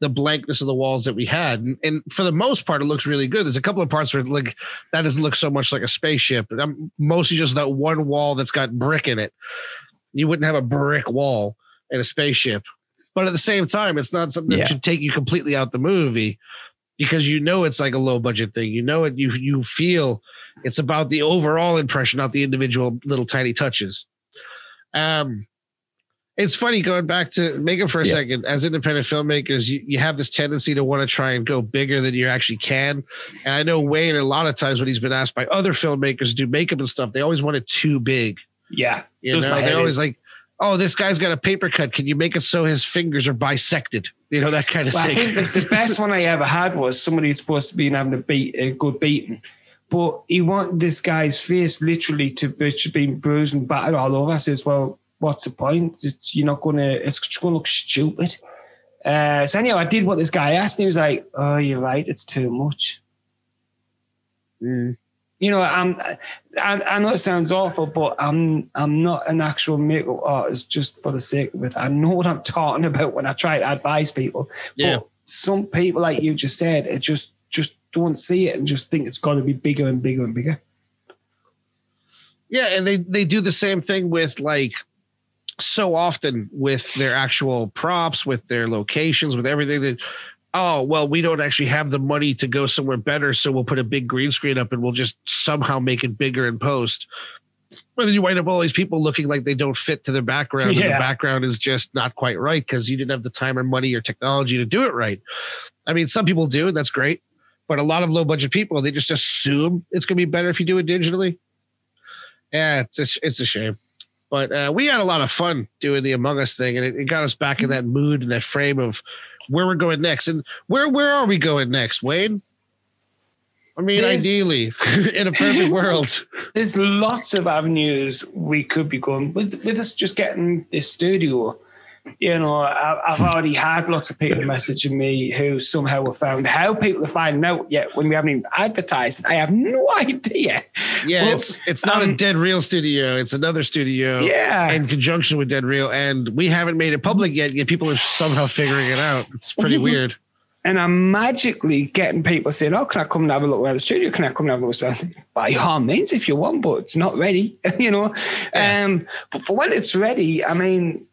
the blankness of the walls that we had. And, and for the most part, it looks really good. There's a couple of parts where like that doesn't look so much like a spaceship. But I'm mostly just that one wall that's got brick in it. You wouldn't have a brick wall in a spaceship. But at the same time, it's not something that Yeah. should take you completely out the movie because you know it's like a low budget thing. You know it. You you feel it's about the overall impression, not the individual little tiny touches. Um, it's funny going back to makeup for a Yeah. second. As independent filmmakers, you, you have this tendency to want to try and go bigger than you actually can. And I know Wayne, a lot of times when he's been asked by other filmmakers to do makeup and stuff, they always want it too big. Yeah. You know, they're always like, "Oh, this guy's got a paper cut. Can you make it so his fingers are bisected?" You know that kind of Well, I think the, the best one I ever had was somebody who's supposed to be having a beat a good beating, but he wanted this guy's face literally to be bruised and battered all over. I says, "Well, what's the point? It's, you're not gonna. It's just gonna look stupid." Uh, so anyhow, I did what this guy asked. And he was like, "Oh, you're right. It's too much." Mm. You know, I'm. I, I know it sounds awful, but I'm. I'm not an actual makeup artist just for the sake of it. I know what I'm talking about when I try to advise people. Yeah. But some people, like you just said, it just just don't see it and just think it's got to be bigger and bigger and bigger. Yeah, and they they do the same thing with like so often with their actual props, with their locations, with everything that oh, well, we don't actually have the money to go somewhere better, so we'll put a big green screen up and we'll just somehow make it bigger in post. But then you wind up all these people looking like they don't fit to the background, and the background is just not quite right because you didn't have the time or money or technology to do it right. I mean, some people do, and that's great. But a lot of low budget people, they just assume it's going to be better if you do it digitally. Yeah, it's a, it's a shame. But uh, we had a lot of fun doing the Among Us thing, and it, it got us back in that mood and that frame of where we're going next. And where where are we going next, Wayne? I mean, This- ideally, in a perfect world. There's lots of avenues we could be going with. With us just getting this studio, you know, I, I've already had lots of people messaging me who somehow have found how people are finding out yet when we haven't even advertised. I have no idea. Yeah, it's it's not a um, Dead Real studio; it's another studio. Yeah. in conjunction with Dead Real, and we haven't made it public yet. Yet people are somehow figuring it out. It's pretty weird. and I'm magically getting people saying, "Oh, can I come and have a look around the studio? Can I come and have a look around?" By all means, if you want, but it's not ready, you know. Um, but for when it's ready, I mean,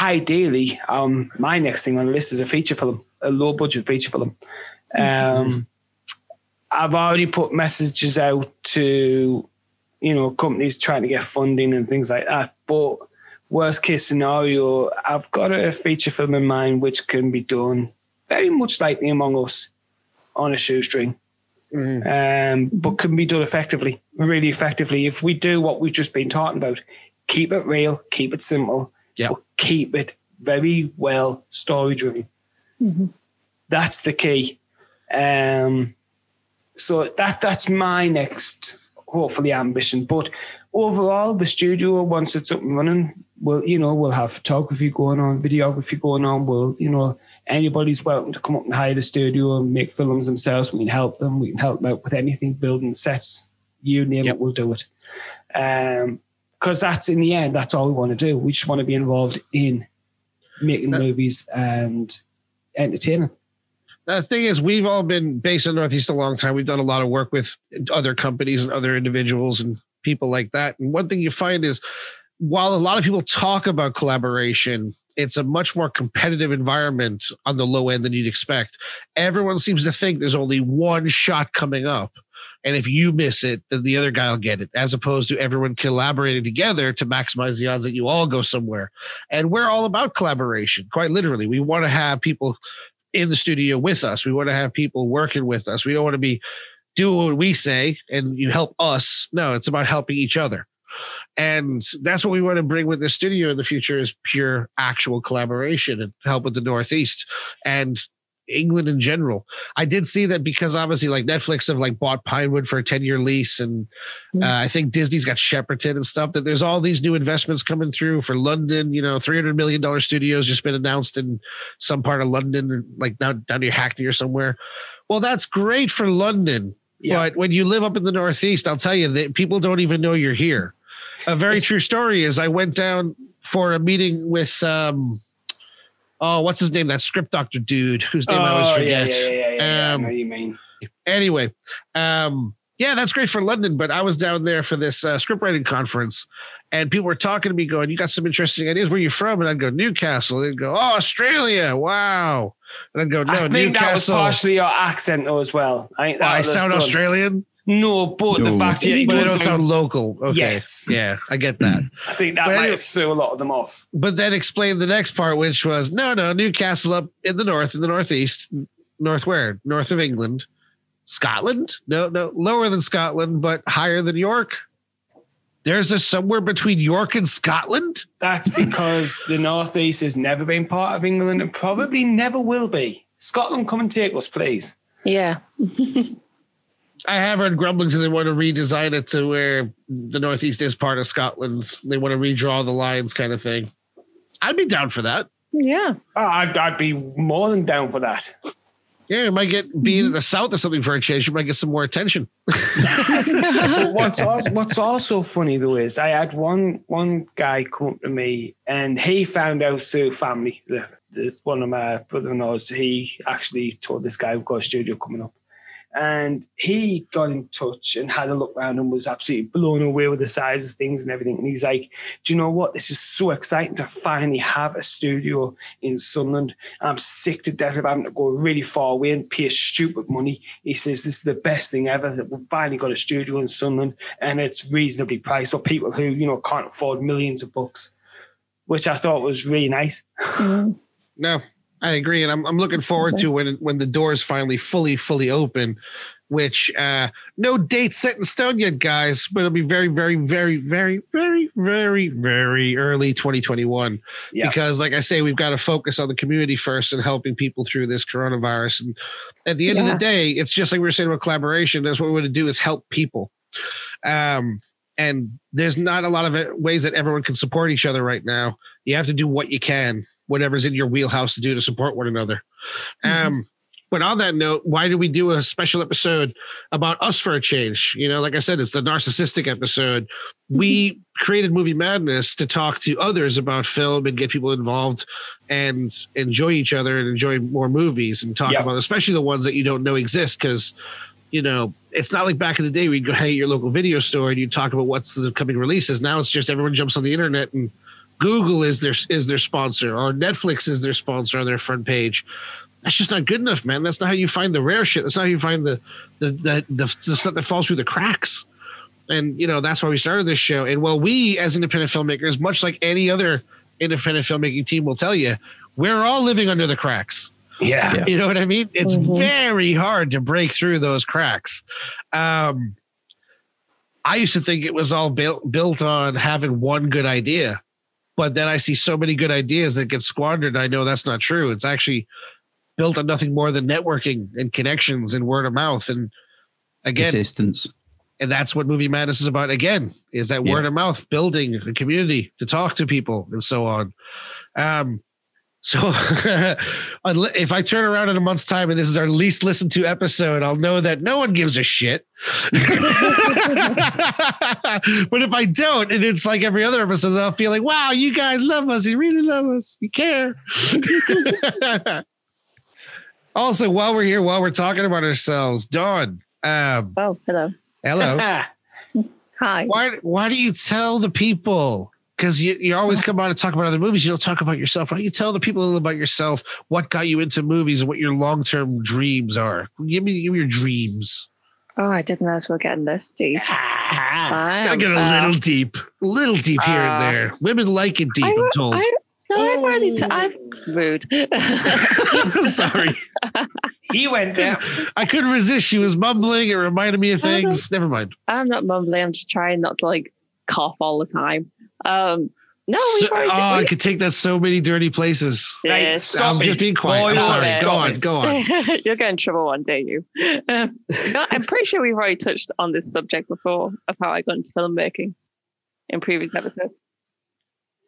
ideally, um, my next thing on the list is a feature film, a low budget feature film. Um, I've already put messages out to, you know, companies trying to get funding and things like that. But worst case scenario, I've got a feature film in mind which can be done very much like the Among Us on a shoestring. Um, but can be done effectively, really effectively. If we do what we've just been talking about, keep it real, keep it simple, Yeah. but keep it very well story driven. That's the key. Um, so that that's my next hopefully ambition. But overall, the studio once it's up and running, will you know we'll have photography going on, videography going on. We'll you know anybody's welcome to come up and hire the studio and make films themselves. We can help them. We can help them out with anything, building sets, you name Yep. it, we'll do it. Um, because that's in the end, that's all we want to do. We just want to be involved in making That- movies and entertaining. the thing is, we've all been based in the Northeast a long time. We've done a lot of work with other companies and other individuals and people like that. And one thing you find is, while a lot of people talk about collaboration, it's a much more competitive environment on the low end than you'd expect. Everyone seems to think there's only one shot coming up. And if you miss it, then the other guy will get it, as opposed to everyone collaborating together to maximize the odds that you all go somewhere. And we're all about collaboration, quite literally. We want to have people in the studio with us. We want to have people working with us. We don't want to be doing what we say and you help us. No, it's about helping each other. And that's what we want to bring with the studio in the future is pure actual collaboration and help with the Northeast and England in general. I did see that because obviously like Netflix have like bought Pinewood for a 10 year lease. And uh, I think Disney's got Shepperton and stuff that there's all these new investments coming through for London, you know, $300 million studios just been announced in some part of London, like down, down near Hackney or somewhere. Well, that's great for London. Yeah. But when you live up in the Northeast, I'll tell you that people don't even know you're here. A very It's- true story is I went down for a meeting with, um, oh, what's his name? That script doctor dude whose name I always Oh, forget. yeah, yeah, yeah, yeah, yeah. Um, I know what you mean. Anyway, um, yeah, that's great for London, but I was down there for this uh, script writing conference, and people were talking to me, going, "You got some interesting ideas. Where you from?" And I'd go, "Newcastle." They'd go, "Oh, Australia. Wow." And I'd go, "No, I think that was partially your accent though as well. I, think that I sound done. Australian, No, but the fact that you but I don't don't sound local. Okay, Yes. yeah, I get that. I think that But might anyway- have threw a lot of them off. but then explain the next part, which was no, no, Newcastle up in the north, in the northeast, north where, north of England, Scotland. No, no, lower than Scotland, but higher than York. There's a somewhere between York and Scotland. That's because the Northeast has never been part of England and probably never will be. Scotland, come and take us, please. Yeah. I have heard grumblings that they want to redesign it to where the northeast is part of Scotland. They want to redraw the lines, kind of thing. I'd be down for that. Yeah. Oh, I'd, I'd be more than down for that. Yeah, it might get being in mm-hmm. the south or something for a change. You might get some more attention. What's also, what's also funny though is I had one one guy come to me and he found out through family. The, this one of my brother-in-laws. He actually told this guy we've got a studio coming up, and he got in touch and had a look around and was absolutely blown away with the size of things and everything. And he's like, "Do you know what? This is so exciting to finally have a studio in Sunderland. I'm sick to death of having to go really far away and pay stupid money." He says, "This is the best thing ever that we've finally got a studio in Sunderland and it's reasonably priced for people who you know can't afford millions of bucks." Which I thought was really nice. Mm. No, I agree, and I'm I'm looking forward to when when the doors finally fully fully open. Which uh no date set in stone yet, guys, but it'll be very, very, very, very, very, very, very early 2021. Yeah. Because, like I say, we've got to focus on the community first and helping people through this coronavirus. And at the end of the day, it's just like we were saying about collaboration. That's what we want to do is help people. Um, and there's not a lot of uh, ways that everyone can support each other right now. You have to do what you can, whatever's in your wheelhouse to do to support one another. Mm-hmm. Um, but on that note, why do we do a special episode about us for a change? You know, like I said, it's the narcissistic episode. Mm-hmm. We created Movie Madness to talk to others about film and get people involved and enjoy each other and enjoy more movies and talk Yeah. about, especially the ones that you don't know exist. Because, you know, it's not like back in the day we'd go, hey, your local video store and you talk about what's the coming releases. Now it's just everyone jumps on the internet and Google is their is their sponsor or Netflix is their sponsor on their front page. That's just not good enough, man. That's not how you find the rare shit. That's not how you find the the the, the, the stuff that falls through the cracks. And you know that's why we started this show. And while we, as independent filmmakers, much like any other independent filmmaking team will tell you, we're all living under the cracks. Yeah. Yeah. You know what I mean? It's Mhm. very hard to break through those cracks. Um, I used to think it was all built built on having one good idea, but then I see so many good ideas that get squandered. And I know that's not true. It's actually built on nothing more than networking and connections and word of mouth. And again, Persistence. and that's what movie madness is about again is that Yeah. word of mouth building a community to talk to people and so on um so if i turn around in a month's time and this is our least listened to episode i'll know that no one gives a shit. But if i don't and it's like every other episode i'll feel like wow you guys love us. You really love us. You care. Also while we're here while we're talking about ourselves dawn um Oh, hello. hello. Hi. why why do you tell the people because you, you always come on and talk about other movies you don't talk about yourself why don't you tell the people a little about yourself what got you into movies and what your long-term dreams are give me, give me your dreams Oh, I didn't know we were getting this deep. I gotta get a uh, little deep a little deep here and uh, there women like it deep I, i'm told I, no, I've already. T- Oh. I'm rude. sorry he went there. i couldn't resist she was mumbling it reminded me of things never mind I'm not mumbling. I'm just trying not to like cough all the time. Um, no, So- we've already. oh i could take that so many dirty places Right, Yes. stop i'm it. just being quiet Boy, i'm sorry stop go on go on You'll get in trouble one day, you. Um, I'm pretty sure we've already touched on this subject before of how I got into filmmaking in previous episodes.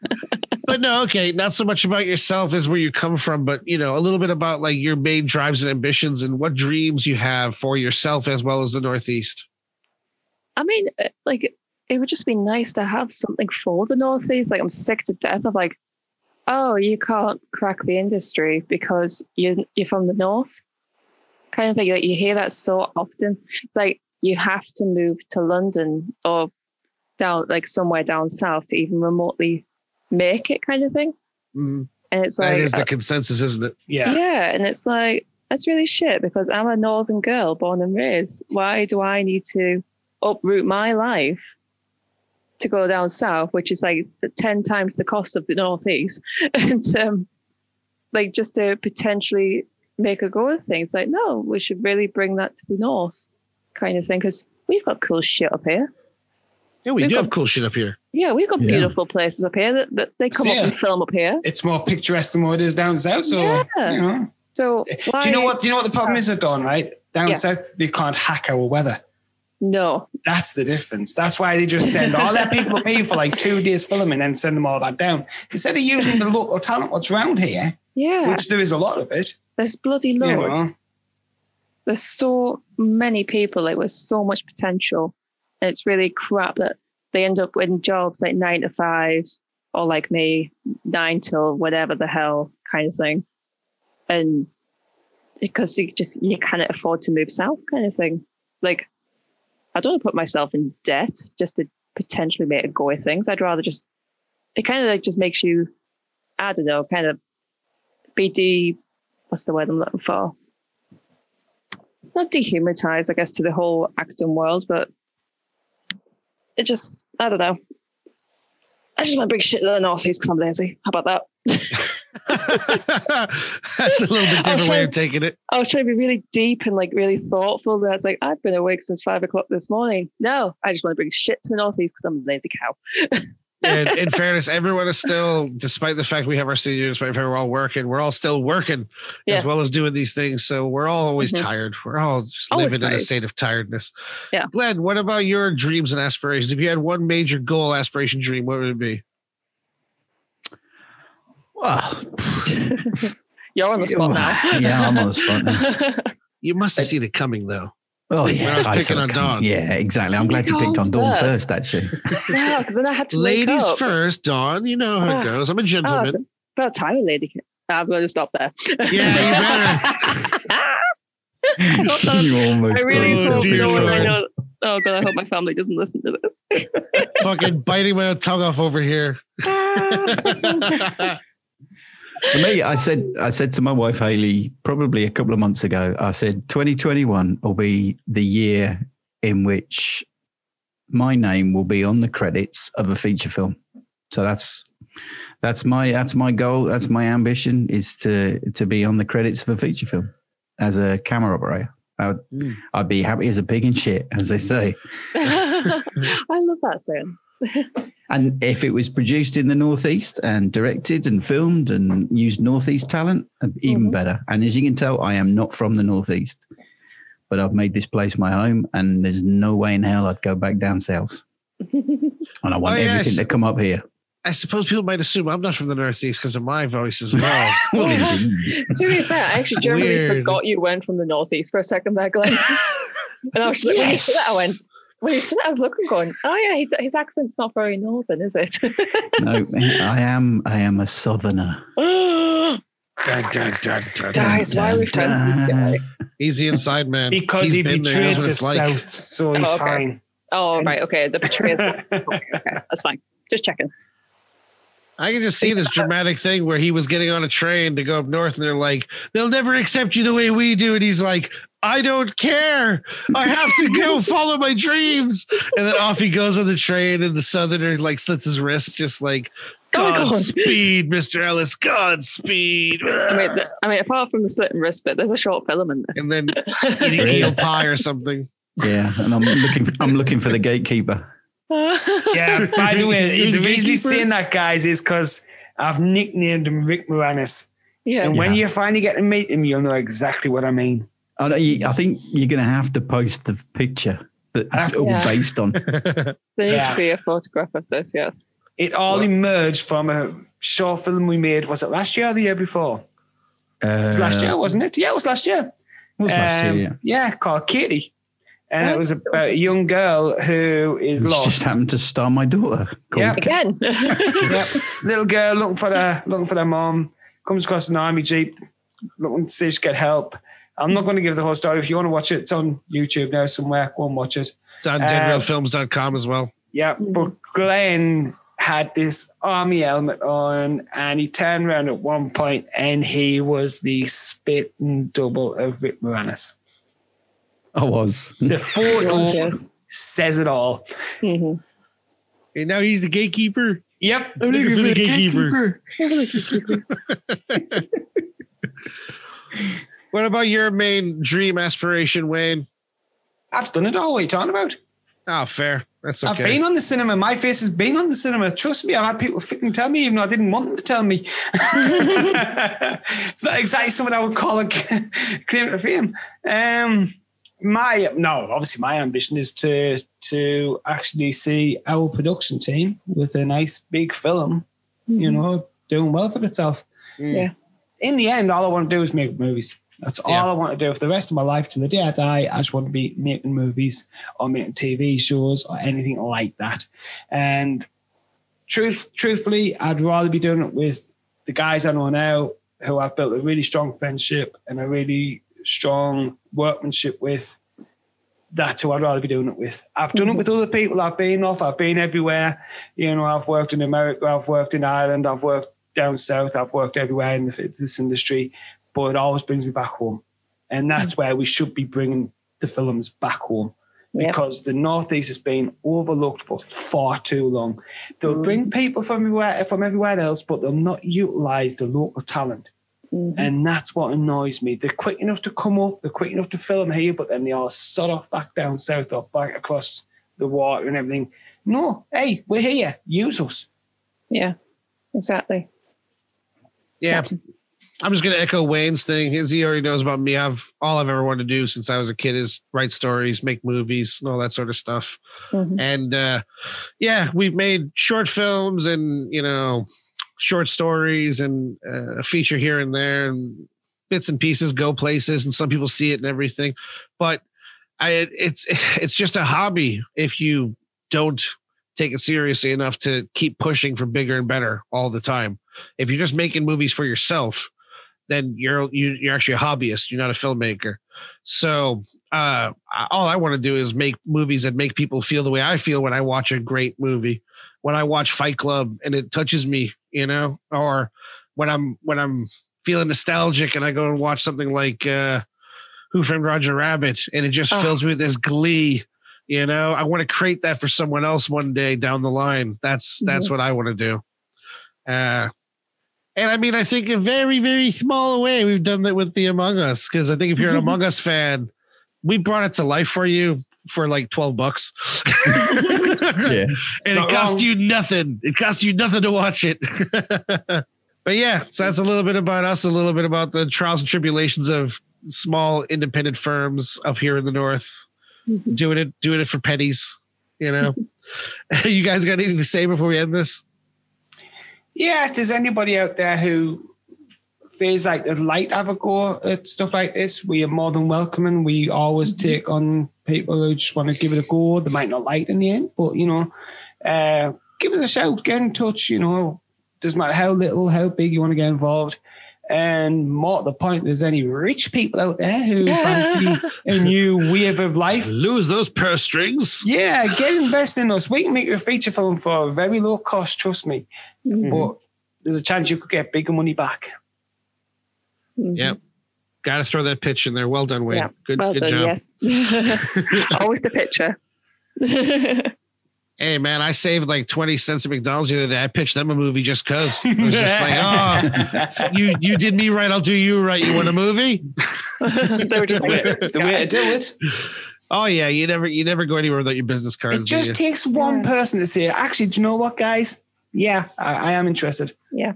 but no, okay, not so much about yourself as where you come from, but you know, a little bit about like your main drives and ambitions and what dreams you have for yourself as well as the Northeast. I mean, uh, like, it would just be nice to have something for the Northeast. Like, I'm sick to death of like, oh, you can't crack the industry because you you're from the North, kind of thing. Like, you hear that so often. It's like you have to move to London or down, like somewhere down south to even remotely make it, kind of thing. Mm, And it's that like, is uh, the consensus, isn't it? Yeah. yeah, and it's like that's really shit because I'm a northern girl born and raised. Why do I need to uproot my life to go down south, which is like ten times the cost of the northeast, and um, like just to potentially make a go of things? Like, no, we should really bring that to the north, kind of thing, because we've got cool shit up here. Yeah, we We've do got- have cool shit up here. Yeah, we've got Yeah. beautiful places up here that, that they come See, up and film up here. It's more picturesque than what it is down south. So, Yeah. you know. So why? Do you know what? Do you know what the problem is with Dawn? Right down Yeah. south, they can't hack our weather. No, That's the difference. That's why they just send all their people here for like two days filming and then send them all back down. Instead of using the local talent what's around here, yeah. which there is a lot of it. There's bloody You know. loads. There's so many people, like with so much potential. And it's really crap that they end up in jobs like nine to fives or like me, nine till whatever the hell kind of thing. And because you just you cannot afford to move south kind of thing. Like I don't want to put myself in debt just to potentially make a go of things. I'd rather just it kind of like just makes you I don't know, kind of be de what's the word I'm looking for? Not dehumanized, I guess, to the whole acting world, but it just, I don't know. I just want to bring shit to the Northeast because I'm lazy. How about that? That's a little bit different way trying- of taking it. I was trying to be really deep and like really thoughtful. That's like, I've been awake since five o'clock this morning. No, I just want to bring shit to the Northeast because I'm a lazy cow. And in fairness, everyone is still, despite the fact we have our studio, despite the we're all working, we're all still working Yes. as well as doing these things. So we're all always Mhm. tired. We're all just Always living in a state of tiredness. Yeah. Glenn, what about your dreams and aspirations? If you had one major goal, aspiration, dream, what would it be? Well, You're on the spot now. yeah, I'm on the spot now. You must have seen it coming, though. Oh When yeah, I was I picking on. Dawn. Yeah, exactly. I'm glad you picked on Dawn first. first, actually. no, because then I had to wake Ladies up. first, Dawn. You know how it Ah. goes. I'm a Oh, gentleman. about time a lady can. I'm going to stop there. Yeah, you almost I really Oh, got hope dear no one I know. Oh god, I hope my family doesn't listen to this. Fucking biting my own tongue off over here. For me, I said I said to my wife Haley probably a couple of months ago. I said 2021 will be the year in which my name will be on the credits of a feature film. So that's that's my that's my goal. That's my ambition is to to be on the credits of a feature film as a camera operator. I would, Mm. I'd be happy as a pig in shit, as they say. I love that saying. And if it was produced in the Northeast and directed and filmed and used Northeast talent, even Mhm. better. And as you can tell, I am not from the Northeast, but I've made this place my home, and there's no way in hell I'd go back down south. And I want Oh, yes. everything to come up here. I suppose people might assume I'm not from the Northeast because of my voice as well. Well, to be fair, I actually generally Weird. forgot you went from the northeast for a second there, Glenn. and I was like, when you said that, I went. When you said that, I was looking, going, "Oh yeah, his, his accent's not very northern, is it?" no, I am. I am a southerner. Dun, dun, dun, dun, dun. Guys, why are we friends with this guy? He's the inside man. Because He's he been there, betrayed what the it's like. South, so he's Oh, okay. fine. Oh right, okay, the betrayal. okay, okay, that's fine. Just checking. I can just see this dramatic thing where he was getting on a train to go up north, and they're like, "They'll never accept you the way we do," and he's like, "I don't care. I have to go follow my dreams." And then off he goes on the train, and the southerner like slits his wrist, just like, Oh God. "Godspeed, Mister Ellis. Godspeed." I mean, the, I mean, apart from the slit and wrist bit, there's a short film in this. and then eating eel pie or something. Yeah, and I'm looking. I'm looking for the gatekeeper. Yeah, by the way, the the reason he's gatekeeper? saying that, guys, is because I've nicknamed him Rick Moranis. yeah. And when Yeah. you finally get to meet him, you'll know exactly what I mean. I, know you- I think you're going to have to post the picture that's all Yeah. based on. There needs Yeah. to be a photograph of this, yes. It all emerged from a short film we made. Was it last year or the year before? Uh, It was last year, wasn't it? Yeah, it was last year. Was last Um, year, yeah. yeah, called Katie. And Oh, it was about a young girl who is Which lost. just happened to star my daughter. Yeah. Again. yep. Little girl looking for their looking for their mom, comes across an army jeep, looking to see if she can get help. I'm not going to give the whole story. If you want to watch it, it's on YouTube now somewhere. Go and watch it. It's on Um, deadrealfilms.com as well. Yeah, but Glenn had this army helmet on, and he turned around at one point, and he was the spitting double of Rick Moranis. I was. The Yes, photo says it all. Mhm. And now he's the gatekeeper. Yep. I'm looking for the gatekeeper. What about your main dream aspiration, Wayne? I've done it all. What are you talking about? Oh, fair. That's okay. I've been on the cinema. My face has been on the cinema. Trust me, I've had people freaking tell me, even though I didn't want them to tell me. it's not exactly something I would call a claim to fame. Um, my no, obviously, my ambition is to to actually see our production team with a nice big film, you know, doing well for itself. Yeah. In the end, all I want to do is make movies. That's all Yeah. I want to do for the rest of my life. To the day I die, I just want to be making movies or making TV shows or anything like that. And truth, truthfully, I'd rather be doing it with the guys I know now who I've built a really strong friendship and a really strong workmanship with. That's who I'd rather be doing it with. I've done it with other people. I've been off. I've been everywhere. You know, I've worked in America. I've worked in Ireland. I've worked down south. I've worked everywhere in the, this industry, but it always brings me back home. And that's where we should be bringing the films back home Yep. because the Northeast has been overlooked for far too long. They'll Mm. bring people from everywhere, from everywhere else, but they'll not utilize the local talent. Mhm. And that's what annoys me. They're quick enough to come up, they're quick enough to film here, but then they all sod off back down south or back across the water and everything. No, hey, we're here. Use us. Yeah. Exactly. yeah. I'm just gonna echo Wayne's thing. As he already knows about me, I've all I've ever wanted to do since I was a kid is write stories, make movies, and all that sort of stuff. Mhm. And uh, yeah, we've made short films and you know short stories and uh, a feature here and there and bits and pieces go places and some people see it and everything. But I it's it's just a hobby if you don't take it seriously enough to keep pushing for bigger and better all the time. If you're just making movies for yourself, then you're you, you're actually a hobbyist. You're not a filmmaker. So uh, all I want to do is make movies that make people feel the way I feel when I watch a great movie. When I watch Fight Club and it touches me, you know, or when I'm when I'm feeling nostalgic and I go and watch something like uh, Who Framed Roger Rabbit, and it just Oh. fills me with this glee. You know, I want to create that for someone else one day down the line. That's that's what I want to do. Uh, and I mean, I think a very very small way we've done that with the Among Us because I think if you're an Among Us fan, we brought it to life for you for like twelve bucks. Yeah. and Not it cost wrong. you nothing. It cost you nothing to watch it. but yeah, so that's a little bit about us, a little bit about the trials and tribulations of small independent firms up here in the north, Mhm. doing it, doing it for pennies. You know, you guys got anything to say before we end this? Yeah, if there's anybody out there who feels like they'd like to have a go at stuff like this, we are more than welcoming. We always take on people who just want to give it a go. They might not like it in the end, but you know, uh, give us a shout, get in touch. You know, doesn't matter how little, how big you want to get involved. And more to the point, there's any rich people out there who fancy a new wave of life. Lose those purse strings. Yeah, get invested in us. We can make you a feature film for a very low cost, trust me. Mhm. But there's a chance you could get bigger money back. Mhm. Yep. Got to throw that pitch in there. Well done, Wayne. Yeah, Good, well good done. job. Yes. Always the picture. Hey man, I saved like 20 cents at McDonald's the other day. I pitched them a movie just cause. I was just like, oh, you you did me right, I'll do you right. You want a movie? they were just like, It's the way to do it. Oh yeah, you never you never go anywhere without your business cards. It just takes one Yeah. person to say, actually, do you know what, guys? Yeah, I, I am interested. Yeah.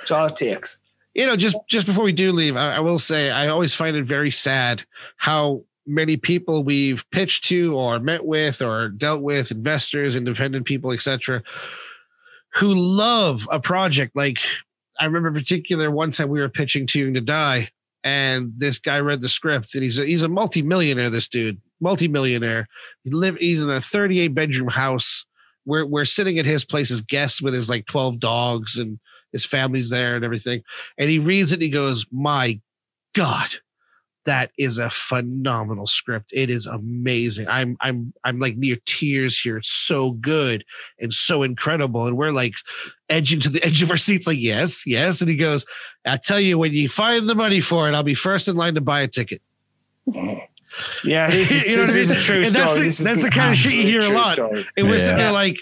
That's all it takes. you know, just just before we do leave, I, I will say I always find it very sad how many people we've pitched to or met with or dealt with, investors, independent people, etc., who love a project. Like I remember in particular one time we were pitching Young to Die, and this guy read the script, and he's a, he's a multimillionaire. This dude, multimillionaire. He live he's in a 38 bedroom house. We're we're sitting at his place as guests with his like 12 dogs and his family's there and everything. And he reads it and he goes, My God, that is a phenomenal script. It is amazing. I'm I'm I'm like near tears here. It's so good and so incredible. And we're like edging to the edge of our seats, like, yes, yes. And he goes, I tell you, when you find the money for it, I'll be first in line to buy a ticket. Yeah, this is, You know this what I is a mean? true And story. that's the- This is that's the kind of shit you hear a lot. story. And we're sitting there like,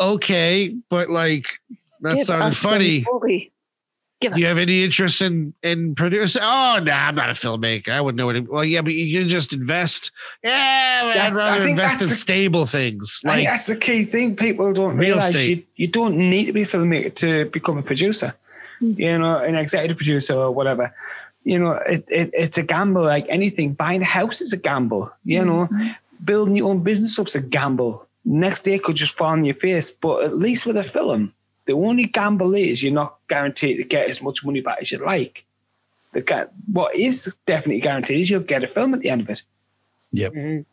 okay, but like that give sounded us funny. Movie. Give us Do you have any interest in in producing? Oh no, I'm not a filmmaker. I wouldn't know what. It, well, yeah, but you can just invest. Yeah, Yeah, I'd rather invest in the- stable things. Like that's the key thing. People don't Real realize you, you don't need to be a filmmaker to become a producer, Mhm. you know, an executive producer or whatever. You know, it, it, it's a gamble like anything. Buying a house is a gamble, you know, building your own business up's a gamble. Next day could just fall on your face. But at least with a film, the only gamble is you're not guaranteed to get as much money back as you'd like. The, ga- what is definitely guaranteed is you'll get a film at the end of it. Mhm.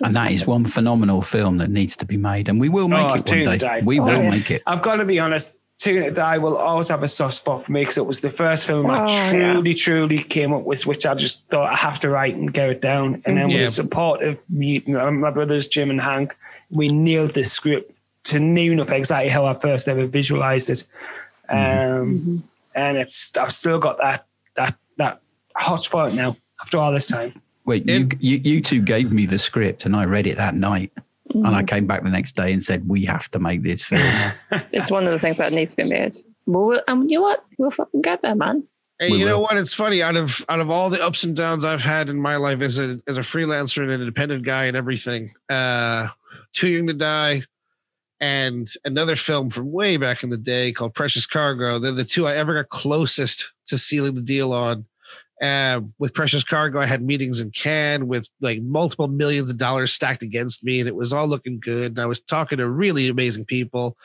And that is one phenomenal film that needs to be made. And we will make Oh, it one to day. Die. We Oh, will yeah. make it. I've got to be honest. Two to Die will always have a soft spot for me because it was the first film I Oh, yeah. truly, truly came up with, which I just thought I have to write and get it down. And then Yeah. with the support of me, my brothers Jim and Hank, we nailed the script to near enough exactly how I first ever visualized it. Um, Mhm. And it's I've still got that that that hot for it now after all this time. Wait, you, you you two gave me the script and I read it that night. And I Mhm. came back the next day and said, We have to make this film. It's one of the things that needs to be made. Well, we'll- and you know what? We'll fucking get there, man. And We you know what? It's funny. Out of out of all the ups and downs I've had in my life as a as a freelancer and an independent guy and everything, uh, Too Young to Die, and another film from way back in the day called Precious Cargo. They're the two I ever got closest to sealing the deal on. Um, with Precious Cargo, I had meetings in Cannes with like multiple millions of dollars stacked against me, and it was all looking good. And I was talking to really amazing people.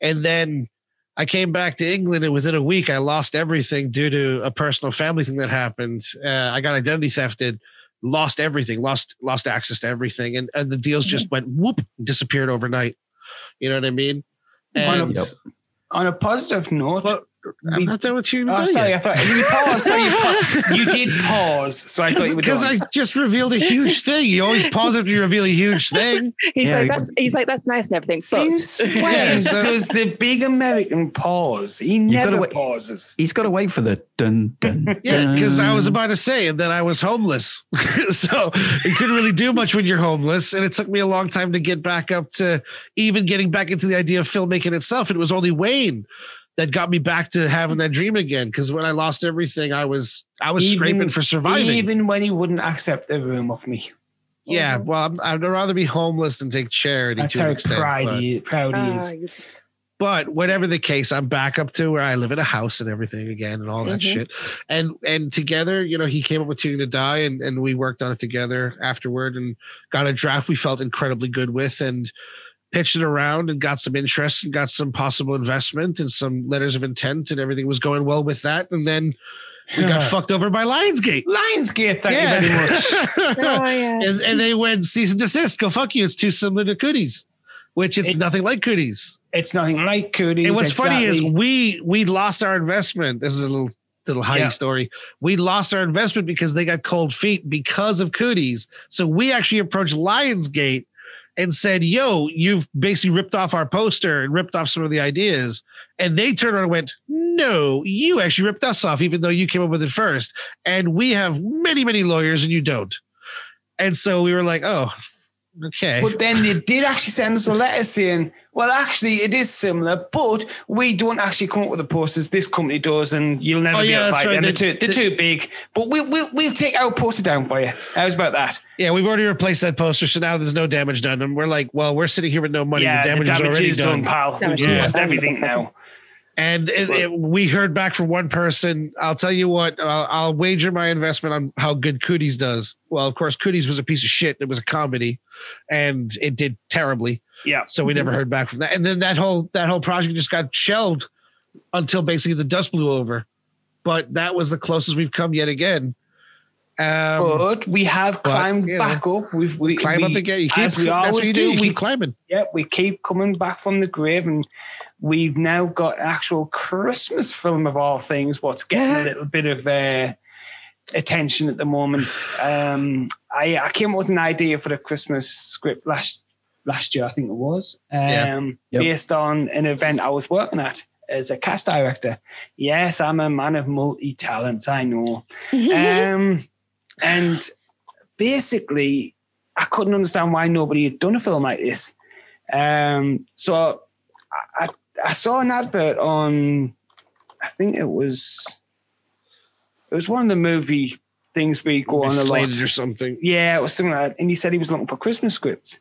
And then I came back to England, and within a week, I lost everything due to a personal family thing that happened. Uh, I got identity thefted, lost everything, lost lost access to everything, and and the deals just went whoop, disappeared overnight. You know what I mean? On a- And Yep. On a positive note, But- I'm We- um, not done with you. Oh, sorry, I thought you paused. So you, pa- you did pause. So I thought you were Because. I just revealed a huge thing. You always pause after you reveal a huge thing. He's Yeah, like that's he's like that's nice and everything. But Since when Yeah, so- does the big American pause? He never wait- pauses. He's got to wait for the dun dun. Yeah, because I was about to say that I was homeless. so you couldn't really do much when you're homeless. And it took me a long time to get back up to even getting back into the idea of filmmaking itself. It was only Wayne that got me back to having that dream again. Because when I lost everything, I was I was Even- scraping for surviving. Even when he wouldn't accept a room off me. yeah, well, I'm, I'd rather be homeless than take charity That's to an how extent. proud but- he, proud he Ah, is. you but whatever the case i'm back up to where i live in a house and everything again and all that Mhm. shit and and together you know he came up with too Young to die and and we worked on it together afterward and got a draft we felt incredibly good with and pitched it around and got some interest and got some possible investment and some letters of intent and everything was going well with that and then we got fucked over by lionsgate Lionsgate, thank you very much. oh yeah. and, and they went cease and desist go fuck you it's too similar to cooties which it's It- nothing like cooties It's nothing like Cooties. and what's funny is we we lost our investment. This is a little little hiding Yeah. story. We lost our investment because they got cold feet because of cooties. So we actually approached Lionsgate and said, "Yo, you've basically ripped off our poster and ripped off some of the ideas." And they turned around and went, "No, you actually ripped us off, even though you came up with it first. And we have many, many lawyers, and you don't." And so we were like, "Oh, okay." But then they did actually send us a letter saying, well, actually, it is similar, but we don't actually come up with the posters. This company does, and you'll never Oh, be yeah, able to that's fight right. them. They- They're, too, they're too big. But we'll, we'll, we'll take our poster down for you. How's about that? Yeah, we've already replaced that poster, so now there's no damage done. And we're like, well, we're sitting here with no money. yeah, the damage, the damage is already is done. done, pal. Damage We've is lost done. everything now. And it, it- we heard back from one person. I'll tell you what, I'll, I'll wager my investment on how good Cooties does. Well, of course, Cooties was a piece of shit. It was a comedy, and it did terribly. Yeah. So we never heard back from that. And then that whole that whole project just got shelved until basically the dust blew over. But that was the closest we've come yet again. Um, But we have but, climbed know, back up. We've we, climb we, up again. You keep, as we always do. do. We keep climbing. yeah, we keep coming back from the grave, and we've now got actual Christmas film of all things. What's getting a little bit of uh, attention at the moment. Um, I, I came up with an idea for the Christmas script last last year, I think it was, um, Yeah. Yep. based on an event I was working at as a cast director. Yes, I'm a man of multi talents. I know. Um, and basically, I couldn't understand why nobody had done a film like this. Um, so I, I, saw an advert on, I think it was, it was one of the movie things we go on a lot. Or something. Yeah, it was something like that. And he said he was looking for Christmas scripts.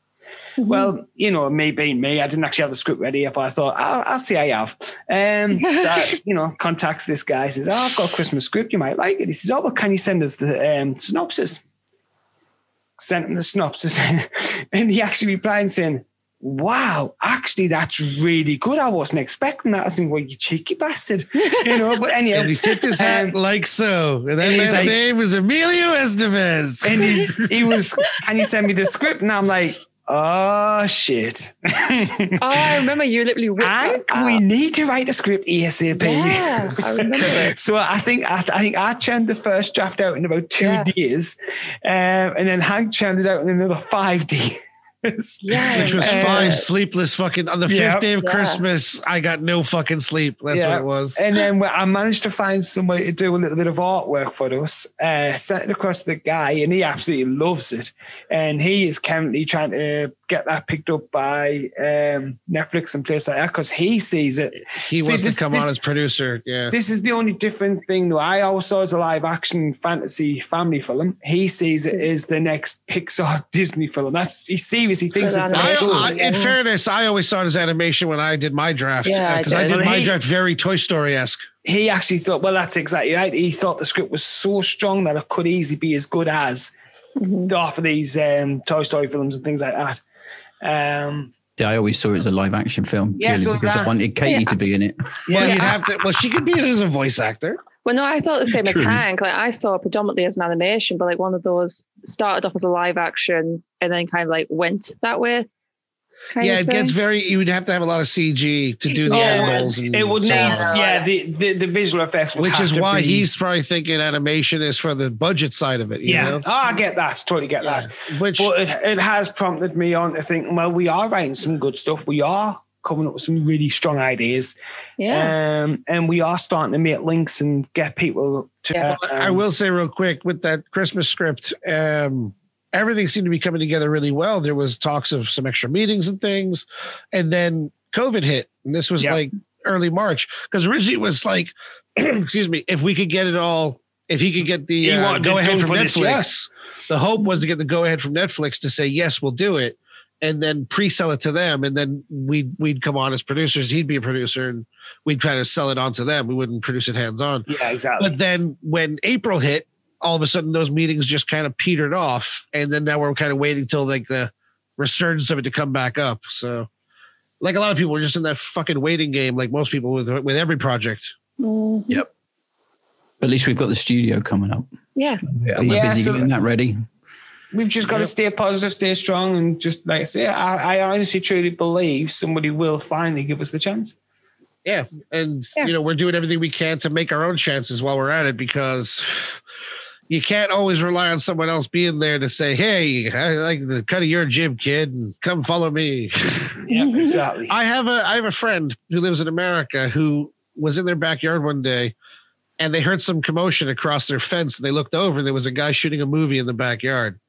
Mm-hmm. Well, you know, me being me, I didn't actually have the script ready yet, but I thought, I'll, I'll see I have. Um, so, I, you know, contacts this guy, says, oh, I've got a Christmas script, you might like it. He says, oh, well, can you send us the um, synopsis? Sent him the synopsis. and he actually replied saying, wow, actually, that's really good. I wasn't expecting that. I think, well, you cheeky bastard. You know, but anyhow. And he tipped his hat um, like so. And that and man's like- name was Emilio Estevez. and he's he was can you send me the script and i'm like oh shit oh, I remember you literally Hank, we need to write the script asap Yeah, I remember it. so I think I, I think I churned the first draft out in about two Yeah. days, um, and then Hank churned it out in another five days. Yeah, Which was Uh, sleepless fucking on the fifth day of Yeah. Christmas. I got no fucking sleep. That's Yeah. what it was. And then I managed to find some way to do a little bit of artwork for us. Uh, sent it across to the guy, and he absolutely loves it. And he is currently trying to get that picked up by um, Netflix and places like that because he sees it. He See, wants this- to come this- on as producer. Yeah. This is the only different thing, though. I always saw as a live action fantasy family film. He sees it as the next Pixar Disney film. That's he seriously thinks it's Good I, that animation. I, in fairness, I always saw it as animation when I did my draft. Yeah, I Because I, did. did Well, my he- draft very Toy Story esque. he actually thought, well, that's exactly right. He thought the script was so strong that it could easily be as good as Mhm. half of these um, Toy Story films and things like that. Um, Yeah, I always saw it as a live action film. Yeah, purely so because that- I wanted Katie Yeah. to be in it. yeah, Well, Yeah. you'd have to. Well, she could be in it as a voice actor. Well, no, I thought the same as Hank. Like I saw it predominantly as an animation, but like one of those started off as a live action and then kind of like went that way. Kind yeah, it gets very. You would have to have a lot of CG to do the Yeah, animals. and it would so need, on. yeah, the, the, the visual effects would which have is to why be- he's probably thinking animation is for the budget side of it. You yeah. know? Oh, I get that. Totally get that. which But it, it has prompted me on to think, well, we are writing some good stuff. We are coming up with some really strong ideas. Yeah. Um, and we are starting to make links and get people to. Yeah. um, I will say real quick with that Christmas script, um, everything seemed to be coming together really well. There was talks of some extra meetings and things, and then COVID hit, and this was Yeah. like early March because originally it was like, excuse me, if we could get it all, if he could get the uh, go ahead from for this year. Netflix, the hope was to get the go ahead from Netflix to say yes, we'll do it. And then pre-sell it to them, and then we'd we'd come on as producers. He'd be a producer, and we'd kind of sell it on to them. We wouldn't produce it hands on. Yeah, exactly. But then when April hit, all of a sudden those meetings just kind of petered off, and then now we're kind of waiting till like the resurgence of it to come back up. So, like a lot of people, we're just in that fucking waiting game, like most people with with every project. Mm, At least we've got the studio coming up. yeah. Yeah, we're Yeah, busy so- getting that ready. We've just got to stay positive, stay strong, and just like I say, I, I honestly truly believe somebody will finally give us the chance. Yeah, and Yeah. you know we're doing everything we can to make our own chances while we're at it because. You can't always rely on someone else being there to say, "Hey, I like the cut of your jib, kid, and come follow me." Yeah, exactly. I have a I have a friend who lives in America who was in their backyard one day and they heard some commotion across their fence and they looked over and there was a guy shooting a movie in the backyard.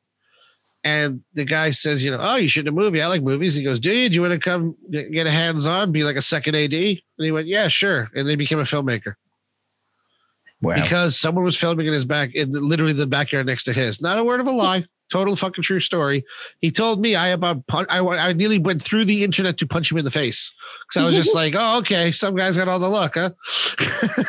And the guy says, you know, oh, you shooting a movie. I like movies. He goes, do you? Do you want to come get a hands on, be like a second AD? And he went, yeah, sure. And they became a filmmaker Wow. because someone was filming in his back, in the, literally the backyard next to his. Not a word of a lie. Total fucking true story. He told me I about I, I nearly went through the internet to punch him in the face because I was just like, oh, okay, some guys got all the luck, huh?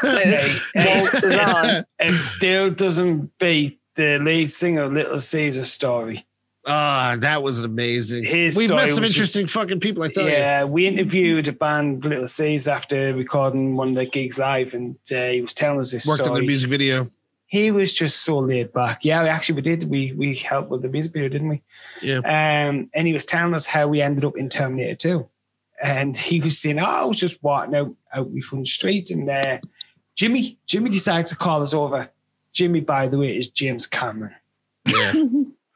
Hey, hey, Walters it still doesn't beat the lead singer Little Caesar story. Ah, that was amazing. His We've story met some was just- interesting fucking people. I tell you. Yeah, we interviewed a band Little Caesar after recording one of their gigs live, and uh, he was telling us this Worked on story. the music video. He was just so laid back. Yeah, we actually we did. We we helped with the music video, didn't we? Yeah. Um, and he was telling us how we ended up in Terminator 2. And he was saying, oh, I was just walking out out my front street, and uh, Jimmy Jimmy decided to call us over. Jimmy, by the way, is James Cameron. Yeah.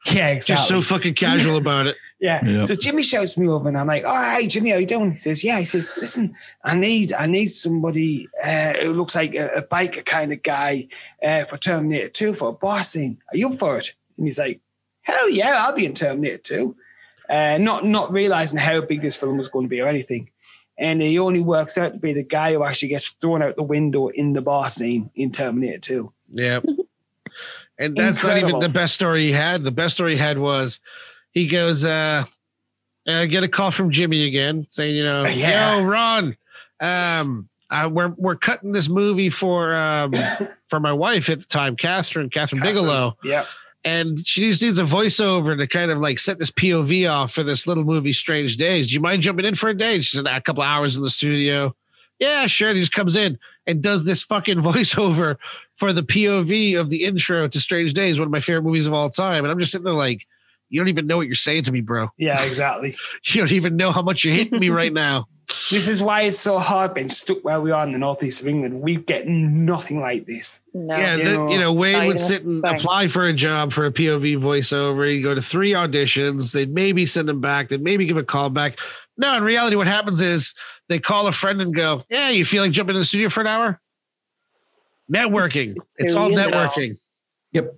Yeah, exactly. Just so fucking casual about it. Yeah. Yeah. So Jimmy shouts me over and I'm like, all right, Jimmy, how you doing? He says, yeah. He says, listen, I need, I need somebody uh, who looks like a, a biker kind of guy uh, for Terminator 2 for a boss scene. Are you up for it? And he's like, hell yeah, I'll be in Terminator 2. Uh, not, not realizing how big this film was going to be or anything. And he only works out to be the guy who actually gets thrown out the window in the bar scene in Terminator 2. Yeah. And that's not even the best story he had. The best story he had was he goes, uh, I get a call from Jimmy again saying, you know, Yeah. yo, Ron, um, uh, we're we're cutting this movie for um for my wife at the time, Catherine, Kathryn Bigelow. Yeah. and she just needs a voiceover to kind of like set this POV off for this little movie, Strange Days. Do you mind jumping in for a day? She said a couple hours in the studio. Yeah, sure. And he just comes in and does this fucking voiceover for the POV of the intro to Strange Days, one of my favorite movies of all time. And I'm just sitting there like, you don't even know what you're saying to me, bro. Yeah, exactly. You don't even know how much you're hitting me right now. This is why it's so hard being stuck where we are in the northeast of England. We get nothing like this. No. yeah, you the, know, you know, Wayne would sit and Thanks. apply for a job for a POV voiceover. He'd go to three auditions. They'd maybe send him back. They'd maybe give a call back. No, in reality, what happens is they call a friend and go, "Yeah, you feel like jumping in the studio for an hour?" Networking. It's all networking. Yep.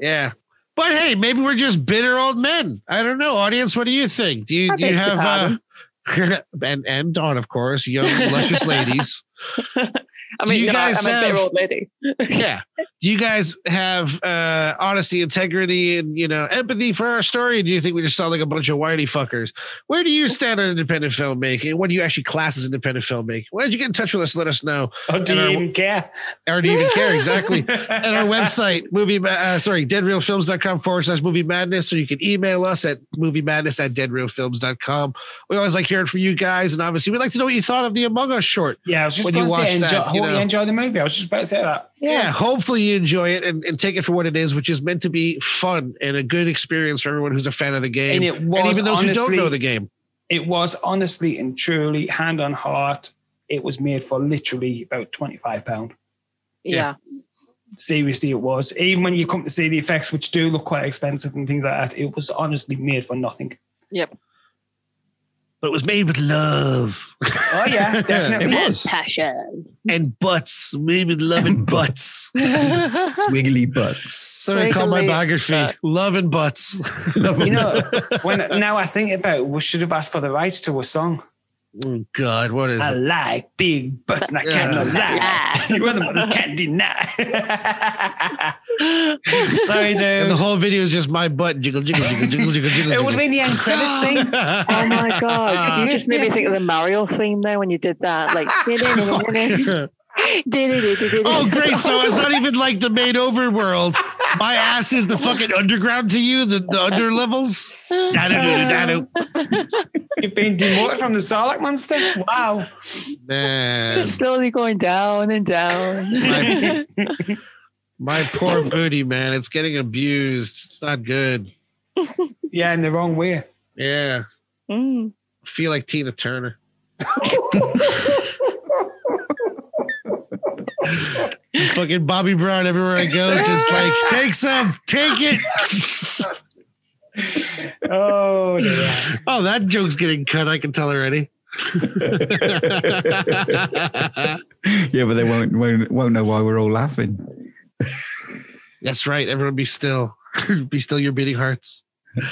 Yeah. But hey, maybe we're just bitter old men. I don't know. Audience, what do you think? Do you I do you have uh and and Dawn, of course, young luscious ladies. I Do mean, you no, guys I'm a bitter have- old lady. yeah. Do you guys have uh honesty, integrity, and you know empathy for our story? Or do you think we just sound like a bunch of whiny fuckers? Where do you stand on independent filmmaking? What do you actually class as independent filmmaking? Why don't you get in touch with us? Let us know. Or do And you our- even care? Or do you even care? Exactly. and our website, movie, ma- uh, sorry, deadrealfilms.com forward slash movie madness. So you can email us at movie madness at deadrealfilms.com. We always like hearing from you guys. And obviously, we'd like to know what you thought of the Among Us short. Yeah, I was just When going you to say, watch enjoy, that, you hope you know. enjoy the movie. I was just about to say that. Yeah. hopefully you enjoy it and, and take it for what it is, which is meant to be fun and a good experience for everyone who's a fan of the game. And it was even those who don't know the game. It was honestly and truly, hand on heart, it was made for literally about twenty-five pound. Yeah. Seriously, it was. Even when you come to see the effects, which do look quite expensive and things like that, it was honestly made for nothing. Yep. But it was made with love Oh yeah, definitely. It was. Passion. and butts. Made with love and butts. Wiggly butts. So I call my biography butt. Love and Butts. You know, when now I think about it, we should have asked for the rights to a song. Oh God, what is I it? like big butts and I can't Yeah. lie. you other mothers can't deny. Sorry, And the whole video is just my butt jiggle jiggle jiggle jiggle jiggle jiggle. It would have been the end credit scene. Oh my god! You just made me think of the Mario theme there when you did that. Like, oh great! So it's not even like the made over world. My ass is the fucking underground to you, the, the under levels. You've been demoted from the Sarlacc monster. Wow. Man, Just slowly going down and down. My- my poor booty, man. It's getting abused. It's not good. Yeah, in the wrong way. Yeah, Mm. I feel like Tina Turner. Fucking Bobby Brown everywhere I go, just like take some, take it. Oh, dear. Oh, that joke's getting cut. I can tell already. Yeah, but they won't, won't won't know why we're all laughing. That's right. Everyone be still. be still your beating hearts.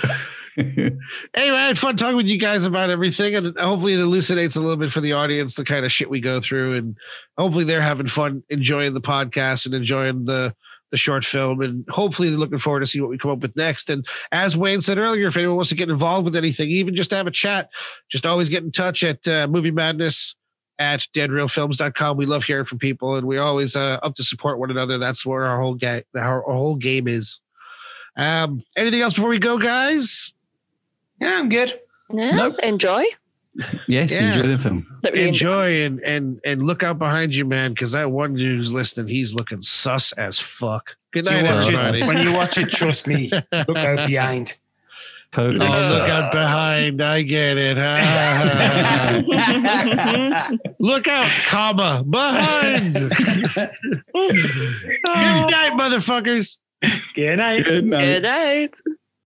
Anyway, I had fun talking with you guys about everything, and hopefully it elucidates a little bit for the audience the kind of shit we go through, and hopefully they're having fun enjoying the podcast and enjoying the the short film, and hopefully they're looking forward to see what we come up with next. And as Wayne said earlier, if anyone wants to get involved with anything, even just have a chat, just always get in touch at uh, Movie Madness at deadrealfilms.com. We love hearing from people, and we're always uh, up to support one another. That's where our whole ga- our, our whole game is. Um, anything else before we go, guys? Yeah, I'm good. Yeah, Nope. enjoy. yes, Yeah. enjoy the film. That enjoy and and and look out behind you, man, because that one dude who's listening, he's looking sus as fuck. Good night, watch everybody. it, when you watch it, trust me, look out behind. Totally. Oh, look out uh, behind. I get it. Look out, comma, behind. Good night, motherfuckers. Good night. Good night. Good night.